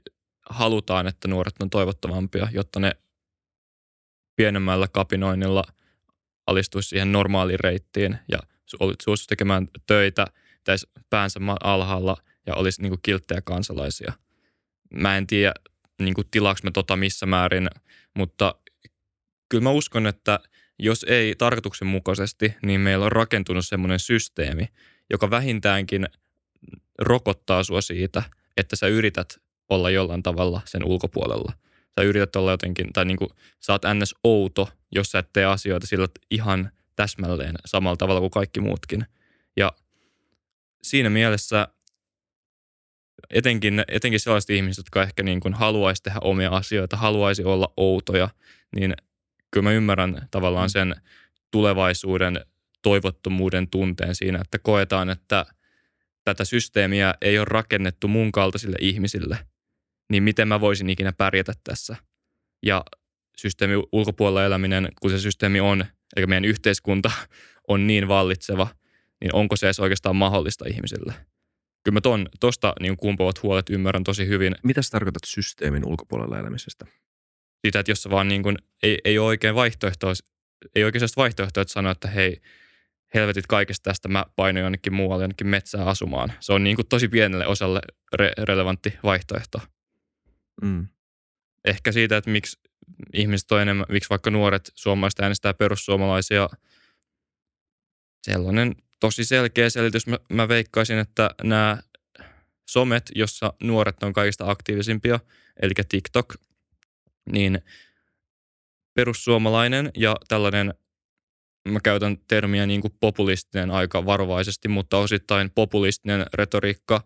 halutaan, että nuoret on toivottavampia, jotta ne pienemmällä kapinoinnilla alistuisi siihen normaaliin reittiin ja su- oli- suostuisi tekemään töitä, pitäisi päänsä alhaalla ja olisi niin kilttejä kansalaisia. Mä en tiedä, niin kuin tilaaks me tota missä määrin, mutta kyllä mä uskon, että jos ei tarkoituksenmukaisesti, niin meillä on rakentunut semmoinen systeemi, joka vähintäänkin rokottaa sua siitä, että sä yrität olla jollain tavalla sen ulkopuolella. Sä yrität olla jotenkin, tai niin kuin, sä oot ns. outo, jos sä et tee asioita sillä ihan täsmälleen samalla tavalla kuin kaikki muutkin. Ja siinä mielessä etenkin, etenkin sellaiset ihmiset, jotka ehkä niin kuin haluaisi tehdä omia asioita, haluaisi olla outoja, niin kyllä mä ymmärrän tavallaan sen tulevaisuuden toivottomuuden tunteen siinä, että koetaan, että tätä systeemiä ei ole rakennettu mun kaltaisille ihmisille, niin miten mä voisin ikinä pärjätä tässä. Ja systeemin ulkopuolella eläminen, kun se systeemi on, eikä meidän yhteiskunta <laughs> on niin vallitseva, niin onko se edes oikeastaan mahdollista ihmisille? Kyllä mä ton, tosta niin kumpuavat huolet ymmärrän tosi hyvin Mitä sä tarkoitat systeemin ulkopuolella elämisestä? Siitä, että jos sä vaan niin kuin, ei, ei ole oikein vaihtoehtoa, ei oikein sellaista vaihtoehtoa, että sanoa, että hei, helvetit kaikesta tästä, mä painoin jonnekin muualle, jonnekin metsään asumaan. Se on niin kuin tosi pienelle osalle re- relevantti vaihtoehto. Mm. Ehkä siitä, että miksi ihmiset on enemmän, miksi vaikka nuoret suomalaiset äänestää perussuomalaisia, sellainen tosi selkeä selitys. Mä, mä veikkaisin, että nämä somet, jossa nuoret on kaikista aktiivisimpia, eli TikTok, niin perussuomalainen ja tällainen, mä käytän termiä niin kuin populistinen aika varovaisesti, mutta osittain populistinen retoriikka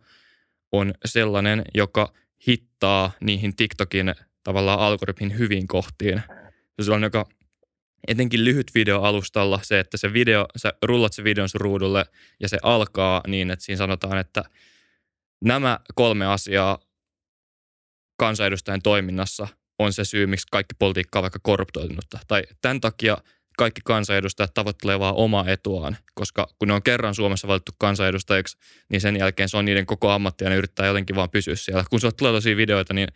on sellainen, joka hittaa niihin TikTokin tavallaan algoritmin hyviin kohtiin. Se on sellainen, joka etenkin lyhyt videoalustalla se, että se video, sä rullat se videon sun ruudulle ja se alkaa niin, että siinä sanotaan, että nämä kolme asiaa kansanedustajan toiminnassa on se syy, miksi kaikki politiikka on vaikka korruptoitunutta. Tai tämän takia kaikki kansanedustajat tavoittelee vaan omaa etuaan, koska kun ne on kerran Suomessa valittu kansanedustajiksi, niin sen jälkeen se on niiden koko ammatti ja ne yrittää jotenkin vaan pysyä siellä. Kun sulla tulee tosia videoita, niin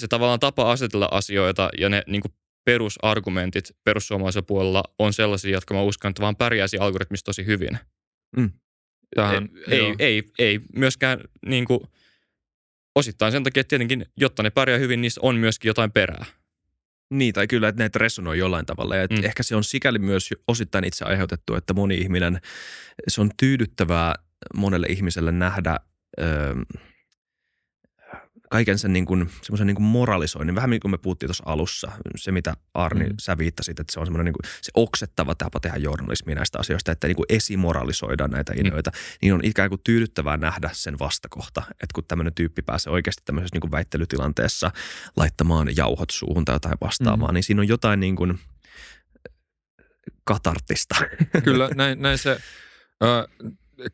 se tavallaan tapa asetella asioita ja ne niin kuin perusargumentit perussuomalaisella puolella on sellaisia, jotka mä uskon, että vaan pärjäisi algoritmista tosi hyvin. Tähän, ei, ei, ei, ei myöskään niin kuin, osittain sen takia, että tietenkin, jotta ne pärjää hyvin, niissä on myöskin jotain perää. Niin, tai kyllä, että näitä resonoi jollain tavalla. Ja Mm. mm. ehkä se on sikäli myös osittain itse aiheutettu, että moni ihminen, se on tyydyttävää monelle ihmiselle nähdä ö, kaiken sen niin kuin, semmoisen niin kuin moralisoinnin. Vähän niin kuin me puhuttiin tuossa alussa, se mitä Arni, Mm. mm. sä viittasit, että se on semmoinen niin kuin, se oksettava tapa tehdä journalismia näistä asioista, että niin kuin esimoralisoidaan näitä Mm. ideoita, niin on ikään kuin tyydyttävää nähdä sen vastakohta, että kun tämmöinen tyyppi pääsee oikeasti tämmöisessä niin kuin väittelytilanteessa laittamaan jauhot suuhun tai jotain vastaavaa, mm. niin siinä on jotain niin kuin katarttista. Kyllä, näin, näin se. Ö,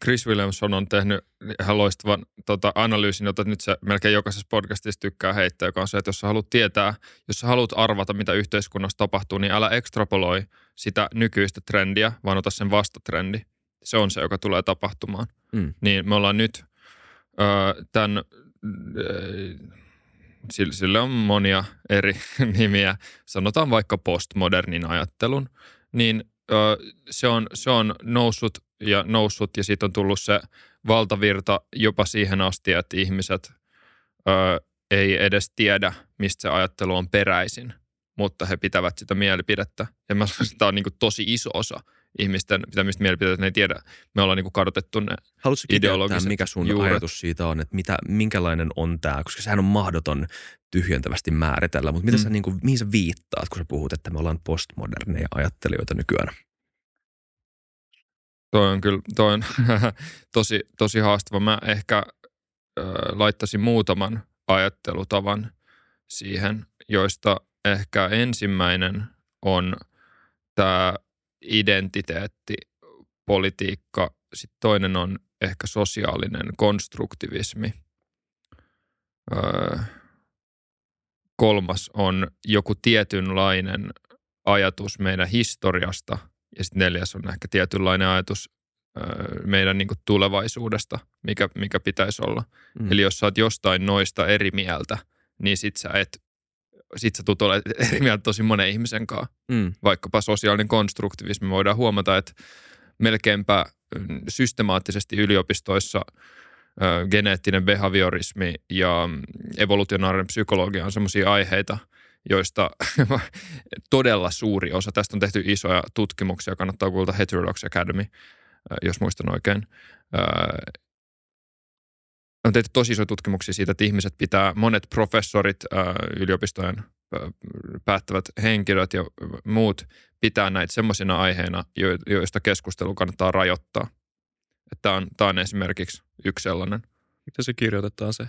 Chris Williamson on tehnyt ihan loistavan tota, analyysin, jota nyt se melkein jokaisessa podcastissa tykkää heittää, joka on se, että jos sä haluat tietää, jos sä haluat arvata, mitä yhteiskunnassa tapahtuu, niin älä ekstrapoloi sitä nykyistä trendiä, vaan ota sen vastatrendi. Se on se, joka tulee tapahtumaan. Mm. Niin me ollaan nyt ö, tämän, sille, sille on monia eri <laughs> nimiä, sanotaan vaikka postmodernin ajattelun, niin ö, se, on, se on noussut ja noussut ja siitä on tullut se valtavirta jopa siihen asti, että ihmiset ö, ei edes tiedä, mistä se ajattelu on peräisin, mutta he pitävät sitä mielipidettä. Ja mä sanoisin, että tämä on niin kuin tosi iso osa ihmisten pitämistä mielipiteitä, ne ei tiedä. Me ollaan niin kadotettu ne Haluatko ideologiset mikä sun juuret. ajatus siitä on, että mitä, minkälainen on tämä, koska sehän on mahdoton tyhjentävästi määritellä, mutta mitä Mm. sä, niin kuin, mihin sä viittaat, kun sä puhut, että me ollaan postmoderneja ajattelijoita nykyään? Toi on kyllä toi on <laughs> tosi, tosi haastava. Mä ehkä ö, laittaisin muutaman ajattelutavan siihen, joista ehkä ensimmäinen on tämä identiteettipolitiikka. Sitten toinen on ehkä sosiaalinen konstruktivismi. Öö, kolmas on joku tietynlainen ajatus meidän historiasta – ja sitten neljäs on ehkä tietynlainen ajatus meidän niin tulevaisuudesta, mikä, mikä pitäisi olla. Mm. Eli jos sä oot jostain noista eri mieltä, niin sit sä et, sit sä tulet olemaan <laughs> eri mieltä tosi monen ihmisen kanssa. Mm. Vaikkapa sosiaalinen konstruktivismi. Voidaan huomata, että melkeinpä systemaattisesti yliopistoissa ö, geneettinen behaviorismi ja evolutionaarinen psykologia on sellaisia aiheita, joista <laughs> todella suuri osa, tästä on tehty isoja tutkimuksia, kannattaa kuulta Heterodox Academy, ö, jos muistan oikein. Ö, On tehty tosi isoja tutkimuksia siitä, että ihmiset pitää, monet professorit, ö, yliopistojen päättävät henkilöt ja muut pitää näitä semmoisina aiheina, jo- joista keskustelu kannattaa rajoittaa. Tämä on, tää on esimerkiksi yksi sellainen. Miten se kirjoitetaan se?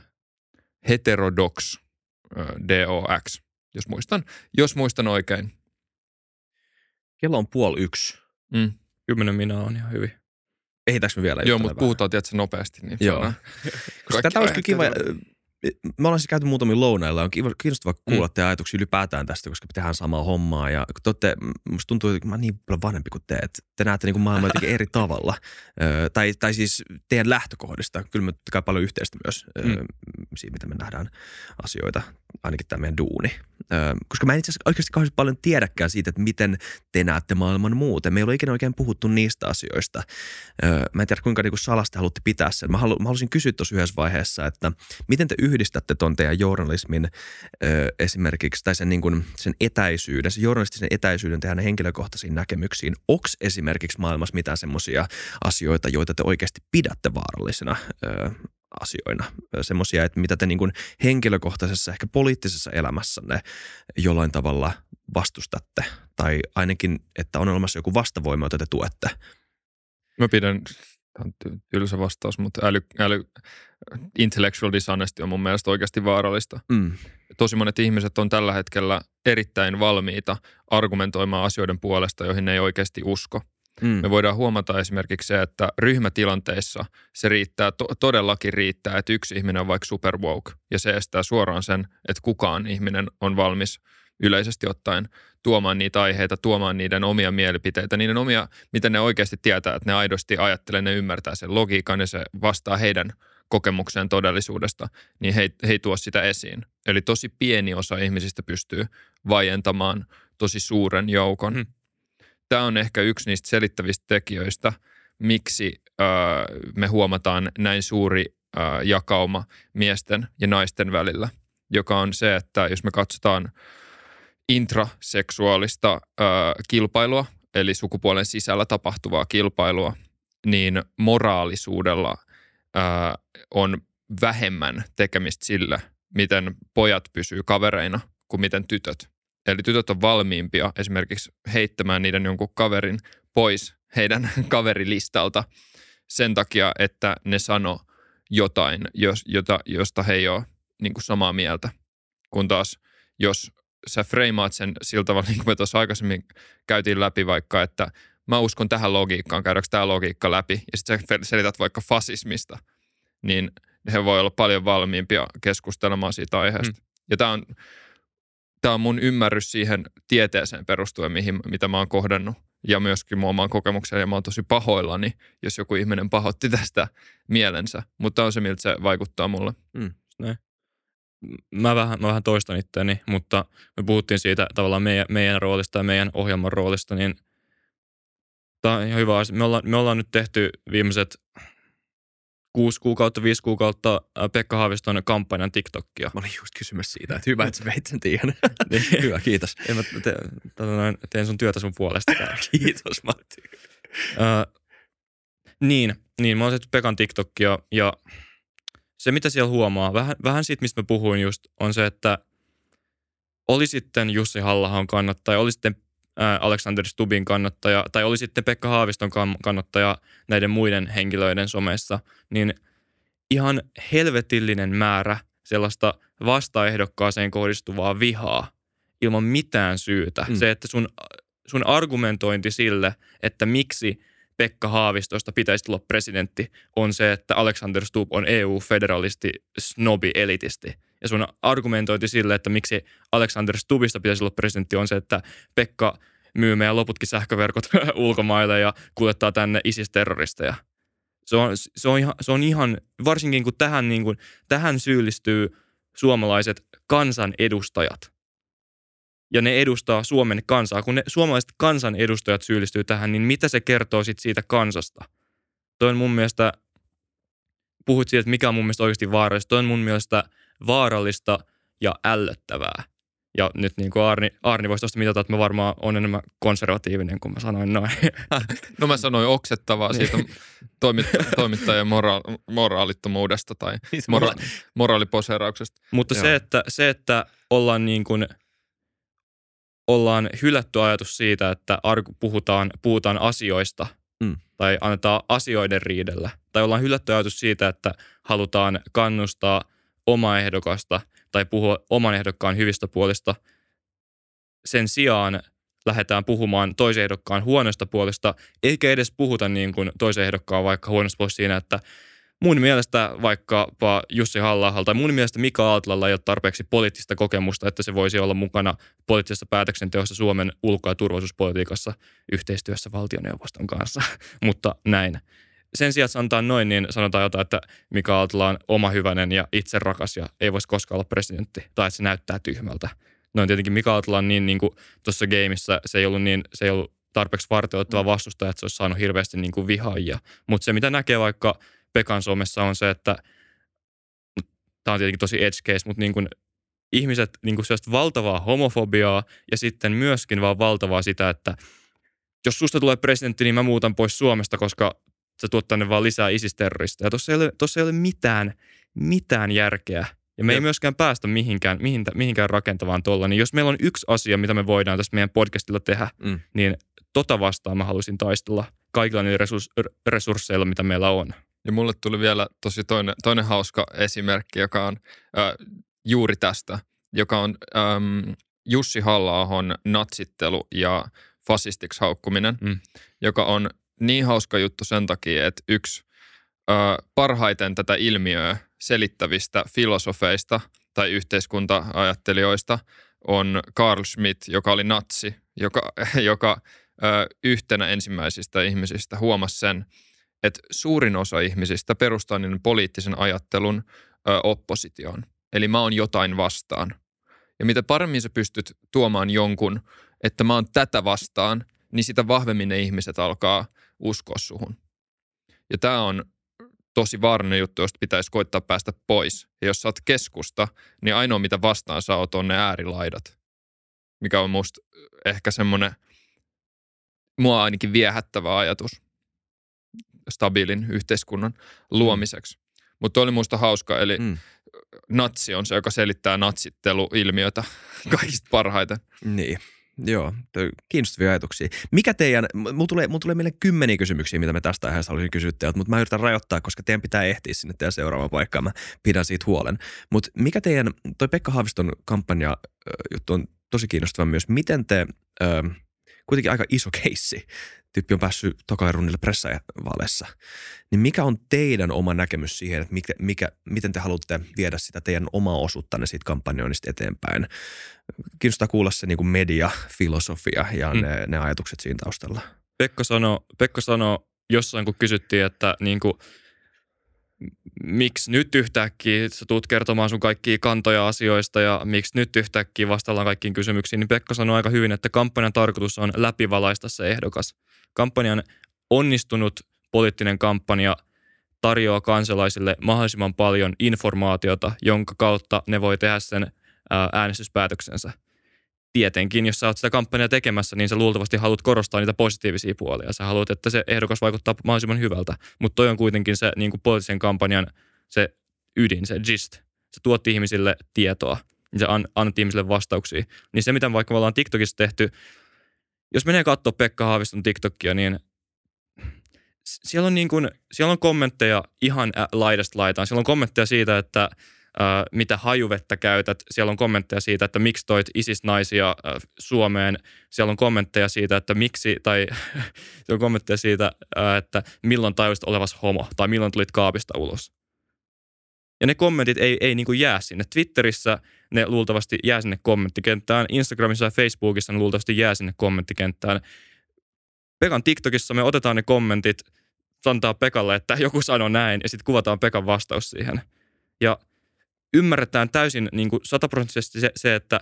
Heterodox, D-O-X, jos muistan, jos muistan oikein. Kello on puoli yksi. Mm. Kymmenen minä on ihan hyvin. Ehitäänkö me vielä? Joo, mutta puhutaan tietysti nopeasti. Niin Joo. <laughs> Koska tätä olisi kiva, käydä. me ollaan siis käyty muutamia lounailla, on kiinnostavaa kuulla Mm. teidän ajatuksia ylipäätään tästä, koska tehdään samaa hommaa ja kun te olette, musta tuntuu, että mä oon niin paljon vanhempi kuin te, että te näette niin kuin maailmaa jotenkin eri <laughs> tavalla. Ö, tai, tai siis teidän lähtökohdista, kyllä me kai paljon yhteistä myös mm. Mm. siinä, miten me nähdään asioita, ainakin tämä meidän duuni. Koska mä en itse asiassa oikeasti kauheasti paljon tiedäkään siitä, että miten te näette maailman muuten. Me ei ole ikinä oikein puhuttu niistä asioista. Mä en tiedä, kuinka niin kuin salasta haluatte pitää sen. Mä, halu, mä haluaisin kysyä tuossa yhdessä vaiheessa, että miten te yhdistätte ton teidän journalismin esimerkiksi, tai sen, niin kuin, sen etäisyyden, sen journalistisen etäisyyden teidän henkilökohtaisiin näkemyksiin. Onko esimerkiksi maailmassa mitään semmoisia asioita, joita te oikeasti pidätte vaarallisina ö, asioina? Semmoisia, että mitä te niin kuin henkilökohtaisessa, ehkä poliittisessa elämässänne jollain tavalla vastustatte, tai ainakin, että on olemassa joku vastavoima, jota te tuette. Mä pidän, tämä on ty- tylsä vastaus, mutta äly, äly, intellectual dishonesty on mun mielestä oikeasti vaarallista. Mm. Tosi monet ihmiset on tällä hetkellä erittäin valmiita argumentoimaan asioiden puolesta, joihin ne ei oikeasti usko. Mm. Me voidaan huomata esimerkiksi se, että ryhmätilanteissa se riittää, to- todellakin riittää, että yksi ihminen on vaikka super woke, ja se estää suoraan sen, että kukaan ihminen on valmis yleisesti ottaen tuomaan niitä aiheita, tuomaan niiden omia mielipiteitä, niiden omia, miten ne oikeasti tietää, että ne aidosti ajattelee, ne ymmärtää sen logiikan ja se vastaa heidän kokemukseen todellisuudesta, niin he, he ei tuo sitä esiin. Eli tosi pieni osa ihmisistä pystyy vaientamaan tosi suuren joukon. Hmm. Tämä on ehkä yksi niistä selittävistä tekijöistä, miksi me huomataan näin suuri jakauma miesten ja naisten välillä, joka on se, että jos me katsotaan intraseksuaalista kilpailua, eli sukupuolen sisällä tapahtuvaa kilpailua, niin moraalisuudella on vähemmän tekemistä sillä, miten pojat pysyy kavereina kuin miten tytöt. Eli tytöt on valmiimpia esimerkiksi heittämään niiden jonkun kaverin pois heidän <laughs> kaverilistalta sen takia, että ne sano jotain, jos, jota, josta he ei ole niin kuin samaa mieltä. Kun taas, jos sä freimaat sen sillä tavalla, <laughs> niin kuin me tuossa aikaisemmin käytiin läpi vaikka, että mä uskon tähän logiikkaan, käydäänkö tämä logiikka läpi, ja sitten sä selität vaikka fasismista, niin he voi olla paljon valmiimpia keskustelemaan siitä aiheesta. Mm. Ja tämä on, tämä on mun ymmärrys siihen tieteeseen perustuen, mihin, mitä mä oon kohdannut ja myöskin mun omaan kokemukseen. Ja mä oon tosi pahoillani, jos joku ihminen pahoitti tästä mielensä. Mutta on se, miltä se vaikuttaa mulle. Mm, näin. Mä vähän, mä vähän toistan itteeni, mutta me puhuttiin siitä tavallaan meidän, meidän roolista ja meidän ohjelman roolista, niin tämä on ihan hyvä asia. Me ollaan, me ollaan nyt tehty viimeiset kuusi kuukautta, viisi kuukautta Pekka Haaviston kampanjan TikTokia. Mä olin just kysymässä siitä, että hyvä, että sä veit sen tiedän. <laughs> niin. <laughs> hyvä, kiitos. En mä te, te, noin, teen sun työtä sun puolesta. <laughs> kiitos, Matti. uh, niin, niin, mä oon Pekan TikTokia ja se, mitä siellä huomaa, vähän, vähän siitä, mistä mä puhuin just, on se, että oli sitten Jussi halla kannattaja, oli sitten Alexander Stubin kannattaja tai oli sitten Pekka Haaviston kannattaja näiden muiden henkilöiden somessa, niin ihan helvetillinen määrä sellaista vastaehdokkaaseen kohdistuvaa vihaa ilman mitään syytä. Mm. Se, että sun, sun argumentointi sille, että miksi Pekka Haavistosta pitäisi tulla presidentti, on se, että Alexander Stubb on EU-federalisti, snobi, elitisti. Ja sun argumentointi sille, että miksi Alexander Stubbista pitäisi olla presidentti, on se, että Pekka myy meidän loputkin sähköverkot <laughs> ulkomaille ja kuljettaa tänne ISIS-terroristeja. Se on, se on, ihan, se on ihan, varsinkin kun tähän, niin kuin, tähän syyllistyy suomalaiset kansanedustajat. Ja ne edustaa Suomen kansaa. Kun ne suomalaiset kansanedustajat syyllistyy tähän, niin mitä se kertoo sit siitä kansasta? Toi on mun mielestä, puhut siitä, että mikä on mun mielestä oikeasti vaarallista. Toi on mun mielestä vaarallista ja ällöttävää. Ja nyt niin kuin Arni, Arni voisi tuosta mitata, että mä varmaan on enemmän konservatiivinen, kun mä sanoin noin. <laughs> No mä sanoin oksettavaa siitä niin. toimittajan mora- moraalittomuudesta tai <laughs> niin mora- moraaliposeerauksesta. Mutta se että, se, että ollaan niin kuin, ollaan hylätty ajatus siitä, että puhutaan, puhutaan asioista mm. tai annetaan asioiden riidellä. Tai ollaan hylätty ajatus siitä, että halutaan kannustaa omaa ehdokasta – tai puhua oman ehdokkaan hyvistä puolista. Sen sijaan lähdetään puhumaan toisen ehdokkaan huonoista puolista, eikä edes puhuta niin kuin toisen ehdokkaan vaikka huonosta puolesta siinä, että mun mielestä vaikkapa Jussi halla tai mun mielestä Mika Aaltilalla ei ole tarpeeksi poliittista kokemusta, että se voisi olla mukana poliittisessa päätöksenteossa Suomen ulko- ja turvallisuuspolitiikassa yhteistyössä valtioneuvoston kanssa, <laughs> mutta näin sen sijaan, että sanotaan noin, niin sanotaan jotain, että Mika Aaltola on oma hyvänen ja itse rakas ja ei voisi koskaan olla presidentti. Tai että se näyttää tyhmältä. Noin tietenkin Mika Aaltola on niin, niin kuin tuossa gameissa, se ei ollut, niin, se ei ollut tarpeeksi vartioittava mm. vastustaja, että se olisi saanut hirveästi niin kuin vihaajia. Mutta se, mitä näkee vaikka Pekan Suomessa on se, että tämä on tietenkin tosi edge case, mutta niin kuin ihmiset niin kuin valtavaa homofobiaa ja sitten myöskin vaan valtavaa sitä, että jos susta tulee presidentti, niin mä muutan pois Suomesta, koska sä tuot tänne vaan lisää isisterroristeja. Tuossa ei ole, tossa ei ole mitään, mitään järkeä. Ja me ei myöskään päästä mihinkään, mihinkään rakentavaan tuolla. Niin jos meillä on yksi asia, mitä me voidaan tässä meidän podcastilla tehdä, mm. niin tota vastaan mä haluaisin taistella kaikilla niillä resursseilla, mitä meillä on. Ja mulle tuli vielä tosi toinen, toinen hauska esimerkki, joka on äh, juuri tästä, joka on ähm, Jussi halla natsittelu ja fasistiksi haukkuminen, mm. joka on niin hauska juttu sen takia, että yksi ö, parhaiten tätä ilmiöä selittävistä filosofeista tai yhteiskunta-ajattelijoista on Carl Schmitt, joka oli natsi, joka, <laughs> joka ö, yhtenä ensimmäisistä ihmisistä huomasi sen, että suurin osa ihmisistä perustaa niin poliittisen ajattelun ö, oppositioon. Eli mä oon jotain vastaan. Ja mitä paremmin sä pystyt tuomaan jonkun, että mä oon tätä vastaan, niin sitä vahvemmin ne ihmiset alkaa uskoa suhun. Ja tämä on tosi vaarallinen juttu, josta pitäisi koittaa päästä pois. Ja jos sä oot keskusta, niin ainoa mitä vastaan saa on ne äärilaidat. Mikä on musta ehkä semmoinen, mua ainakin viehättävä ajatus stabiilin yhteiskunnan luomiseksi. Mm. Mutta oli musta hauska, eli mm. natsi on se, joka selittää natsitteluilmiötä <laughs> kaikista parhaiten. Niin. Joo, kiinnostavia ajatuksia. Mikä teidän, mulla tulee, mulla tulee meille kymmeniä kysymyksiä, mitä me tästä aiheesta haluaisin kysyä teiltä, mutta mä yritän rajoittaa, koska teidän pitää ehtiä sinne teidän seuraavaan paikkaan, mä pidän siitä huolen. Mutta mikä teidän, toi Pekka Haaviston kampanja juttu on tosi kiinnostava myös. Miten te, kuitenkin aika iso keissi, tyyppi on päässyt tokalle runnille pressavaaleissa. Niin mikä on teidän oma näkemys siihen, että mikä, mikä, miten te haluatte viedä sitä teidän omaa osuuttanne siitä kampanjoinnista eteenpäin? Kiinnostaa kuulla se niin kuin mediafilosofia ja mm. ne, ne ajatukset siinä taustalla. Pekka sanoi, Pekka sano jossain, kun kysyttiin, että niin kuin, miksi nyt yhtäkkiä sä tuut kertomaan sun kaikkia kantoja asioista ja miksi nyt yhtäkkiä vastaillaan kaikkiin kysymyksiin, niin Pekka sanoi aika hyvin, että kampanjan tarkoitus on läpivalaista se ehdokas. Kampanjan onnistunut poliittinen kampanja tarjoaa kansalaisille mahdollisimman paljon informaatiota, jonka kautta ne voi tehdä sen äänestyspäätöksensä – tietenkin, jos sä oot sitä kampanjaa tekemässä, niin sä luultavasti haluat korostaa niitä positiivisia puolia. Sä haluat, että se ehdokas vaikuttaa mahdollisimman hyvältä. Mutta toi on kuitenkin se niin kuin poliittisen kampanjan se ydin, se gist. Se tuotti ihmisille tietoa ja sä annat ihmisille vastauksia. Niin se, mitä vaikka me ollaan TikTokissa tehty, jos menee katsoa Pekka Haaviston TikTokia, niin siellä on, niin kuin, siellä on kommentteja ihan laidasta laitaan. Siellä on kommentteja siitä, että – mitä hajuvettä käytät. Siellä on kommentteja siitä, että miksi toit ISIS-naisia Suomeen. Siellä on kommentteja siitä, että miksi, tai <laughs> siellä on kommentteja siitä, että milloin tajusit olevas homo, tai milloin tulit kaapista ulos. Ja ne kommentit ei, ei niin jää sinne. Twitterissä ne luultavasti jää sinne kommenttikenttään. Instagramissa ja Facebookissa ne luultavasti jää sinne kommenttikenttään. Pekan TikTokissa me otetaan ne kommentit, antaa Pekalle, että joku sanoo näin, ja sitten kuvataan Pekan vastaus siihen. Ja ymmärretään täysin niin kuin sataprosenttisesti se, se, että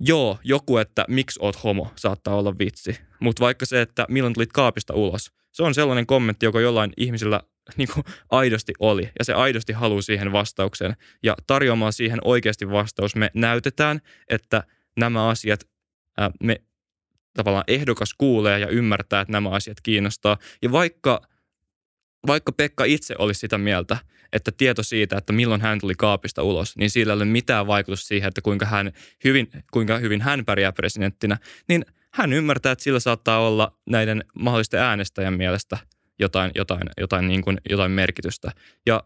joo, joku, että miksi oot homo, saattaa olla vitsi. Mutta vaikka se, että milloin tulit kaapista ulos, se on sellainen kommentti, joka jollain ihmisillä <laughs> niin kuin aidosti oli. Ja se aidosti haluaa siihen vastauksen. Ja tarjoamaan siihen oikeasti vastaus, me näytetään, että nämä asiat, ää, me tavallaan ehdokas kuulee ja ymmärtää, että nämä asiat kiinnostaa. Ja vaikka, vaikka Pekka itse olisi sitä mieltä, että tieto siitä, että milloin hän tuli kaapista ulos, niin sillä ei ole mitään vaikutus siihen, että kuinka, hän hyvin, kuinka hyvin hän pärjää presidenttinä, niin hän ymmärtää, että sillä saattaa olla näiden mahdollisten äänestäjän mielestä jotain, jotain, jotain, niin kuin, jotain merkitystä. Ja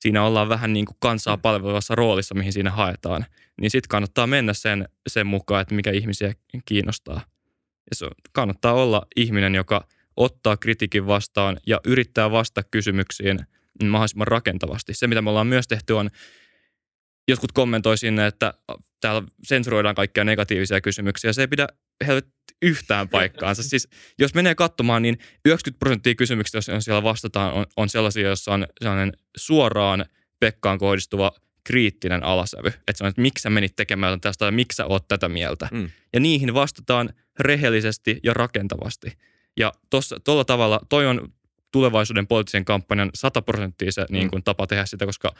siinä ollaan vähän niin kuin kansaa palvelevassa roolissa, mihin siinä haetaan. Niin sitten kannattaa mennä sen, sen mukaan, että mikä ihmisiä kiinnostaa. Ja se kannattaa olla ihminen, joka ottaa kritiikin vastaan ja yrittää vastata kysymyksiin – mahdollisimman rakentavasti. Se, mitä me ollaan myös tehty, on jotkut kommentoi sinne, että täällä sensuroidaan kaikkia negatiivisia kysymyksiä. Se ei pidä yhtään paikkaansa. <laughs> Siis jos menee katsomaan, niin 90 prosenttia kysymyksistä, jos siellä vastataan, on, on sellaisia, joissa on sellainen suoraan Pekkaan kohdistuva kriittinen alasävy. Että se on, että miksi sä menit tekemään tästä tai miksi sä oot tätä mieltä. Mm. Ja niihin vastataan rehellisesti ja rakentavasti. Ja tuolla tavalla, toi on tulevaisuuden poliittisen kampanjan 100 prosenttia se niin kuin, mm. tapa tehdä sitä, koska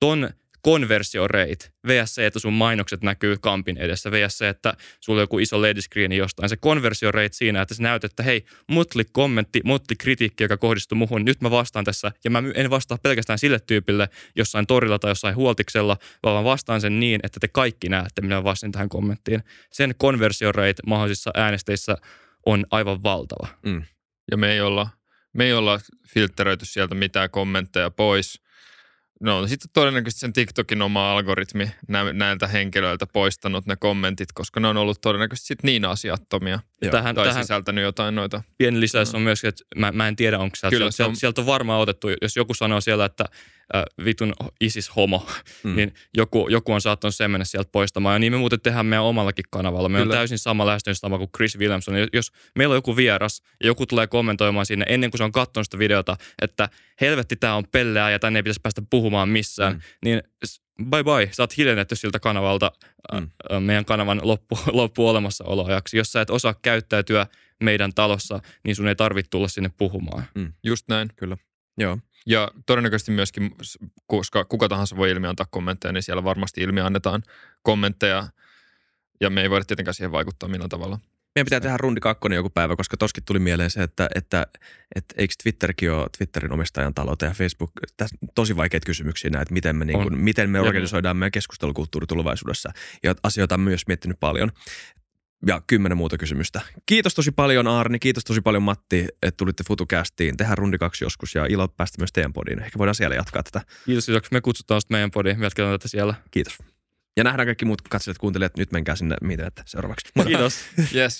ton conversio rate, vs se, että sun mainokset näkyy kampin edessä, vs se, että sulla on joku iso LED-screeni jostain. Se conversio rate siinä, että sä näytät, että hei, mutli kommentti, mutli kritiikki, joka kohdistuu muhun, nyt mä vastaan tässä, ja mä en vastaa pelkästään sille tyypille jossain torilla tai jossain huoltiksella, vaan vastaan sen niin, että te kaikki näette, minä vastaan tähän kommenttiin. Sen conversio rate mahdollisissa äänesteissä on aivan valtava. Mm. Ja me ei olla me ei olla filtteröity sieltä mitään kommentteja pois. No sitten todennäköisesti sen TikTokin oma algoritmi näiltä henkilöiltä poistanut ne kommentit, koska ne on ollut todennäköisesti sit niin asiattomia. Tähän, tai tähän sisältänyt jotain noita. Pieni lisäys on myös, että mä, mä en tiedä onko sieltä, Kyllä, sieltä, on... sieltä on varmaan otettu, jos joku sanoo siellä, että äh, vitun ISIS-homo, mm. niin joku, joku on saattanut sen mennä sieltä poistamaan. Ja niin me muuten tehdään meidän omallakin kanavalla. Me Kyllä. on täysin sama lähestymistapa kuin Chris Williamson. Jos meillä on joku vieras ja joku tulee kommentoimaan sinne ennen kuin se on katsonut sitä videota, että helvetti tämä on pelleä ja tänne ei pitäisi päästä puhumaan missään, mm. niin bye bye, sä oot hiljennetty siltä kanavalta mm. meidän kanavan loppu, <laughs> loppu olemassaoloajaksi. Jos sä et osaa käyttäytyä meidän talossa, niin sun ei tarvitse tulla sinne puhumaan. Mm. Just näin. Kyllä. Joo. Ja todennäköisesti myöskin, koska kuka tahansa voi ilmi antaa kommentteja, niin siellä varmasti ilmi annetaan kommentteja. Ja me ei voida tietenkään siihen vaikuttaa millään tavalla. Meidän pitää tehdä rundi kakkonen joku päivä, koska toskin tuli mieleen se, että, että, että eikö Twitterkin ole Twitterin omistajan taloutta ja Facebook, tässä tosi vaikeita kysymyksiä näitä, miten me, niin kuin, miten me organisoidaan meidän keskustelukulttuuri tulevaisuudessa. Ja asioita on myös miettinyt paljon ja kymmenen muuta kysymystä. Kiitos tosi paljon Arni, kiitos tosi paljon Matti, että tulitte FutuCastiin. Tehdään rundi kaksi joskus ja ilo päästä myös teidän podiin. Ehkä voidaan siellä jatkaa tätä. Kiitos, jos me kutsutaan sitten meidän podiin. Me jatketaan tätä siellä. Kiitos. Ja nähdään kaikki muut katselijat, kuuntelijat. Nyt menkää sinne, miten että seuraavaksi. Kiitos. <laughs> yes.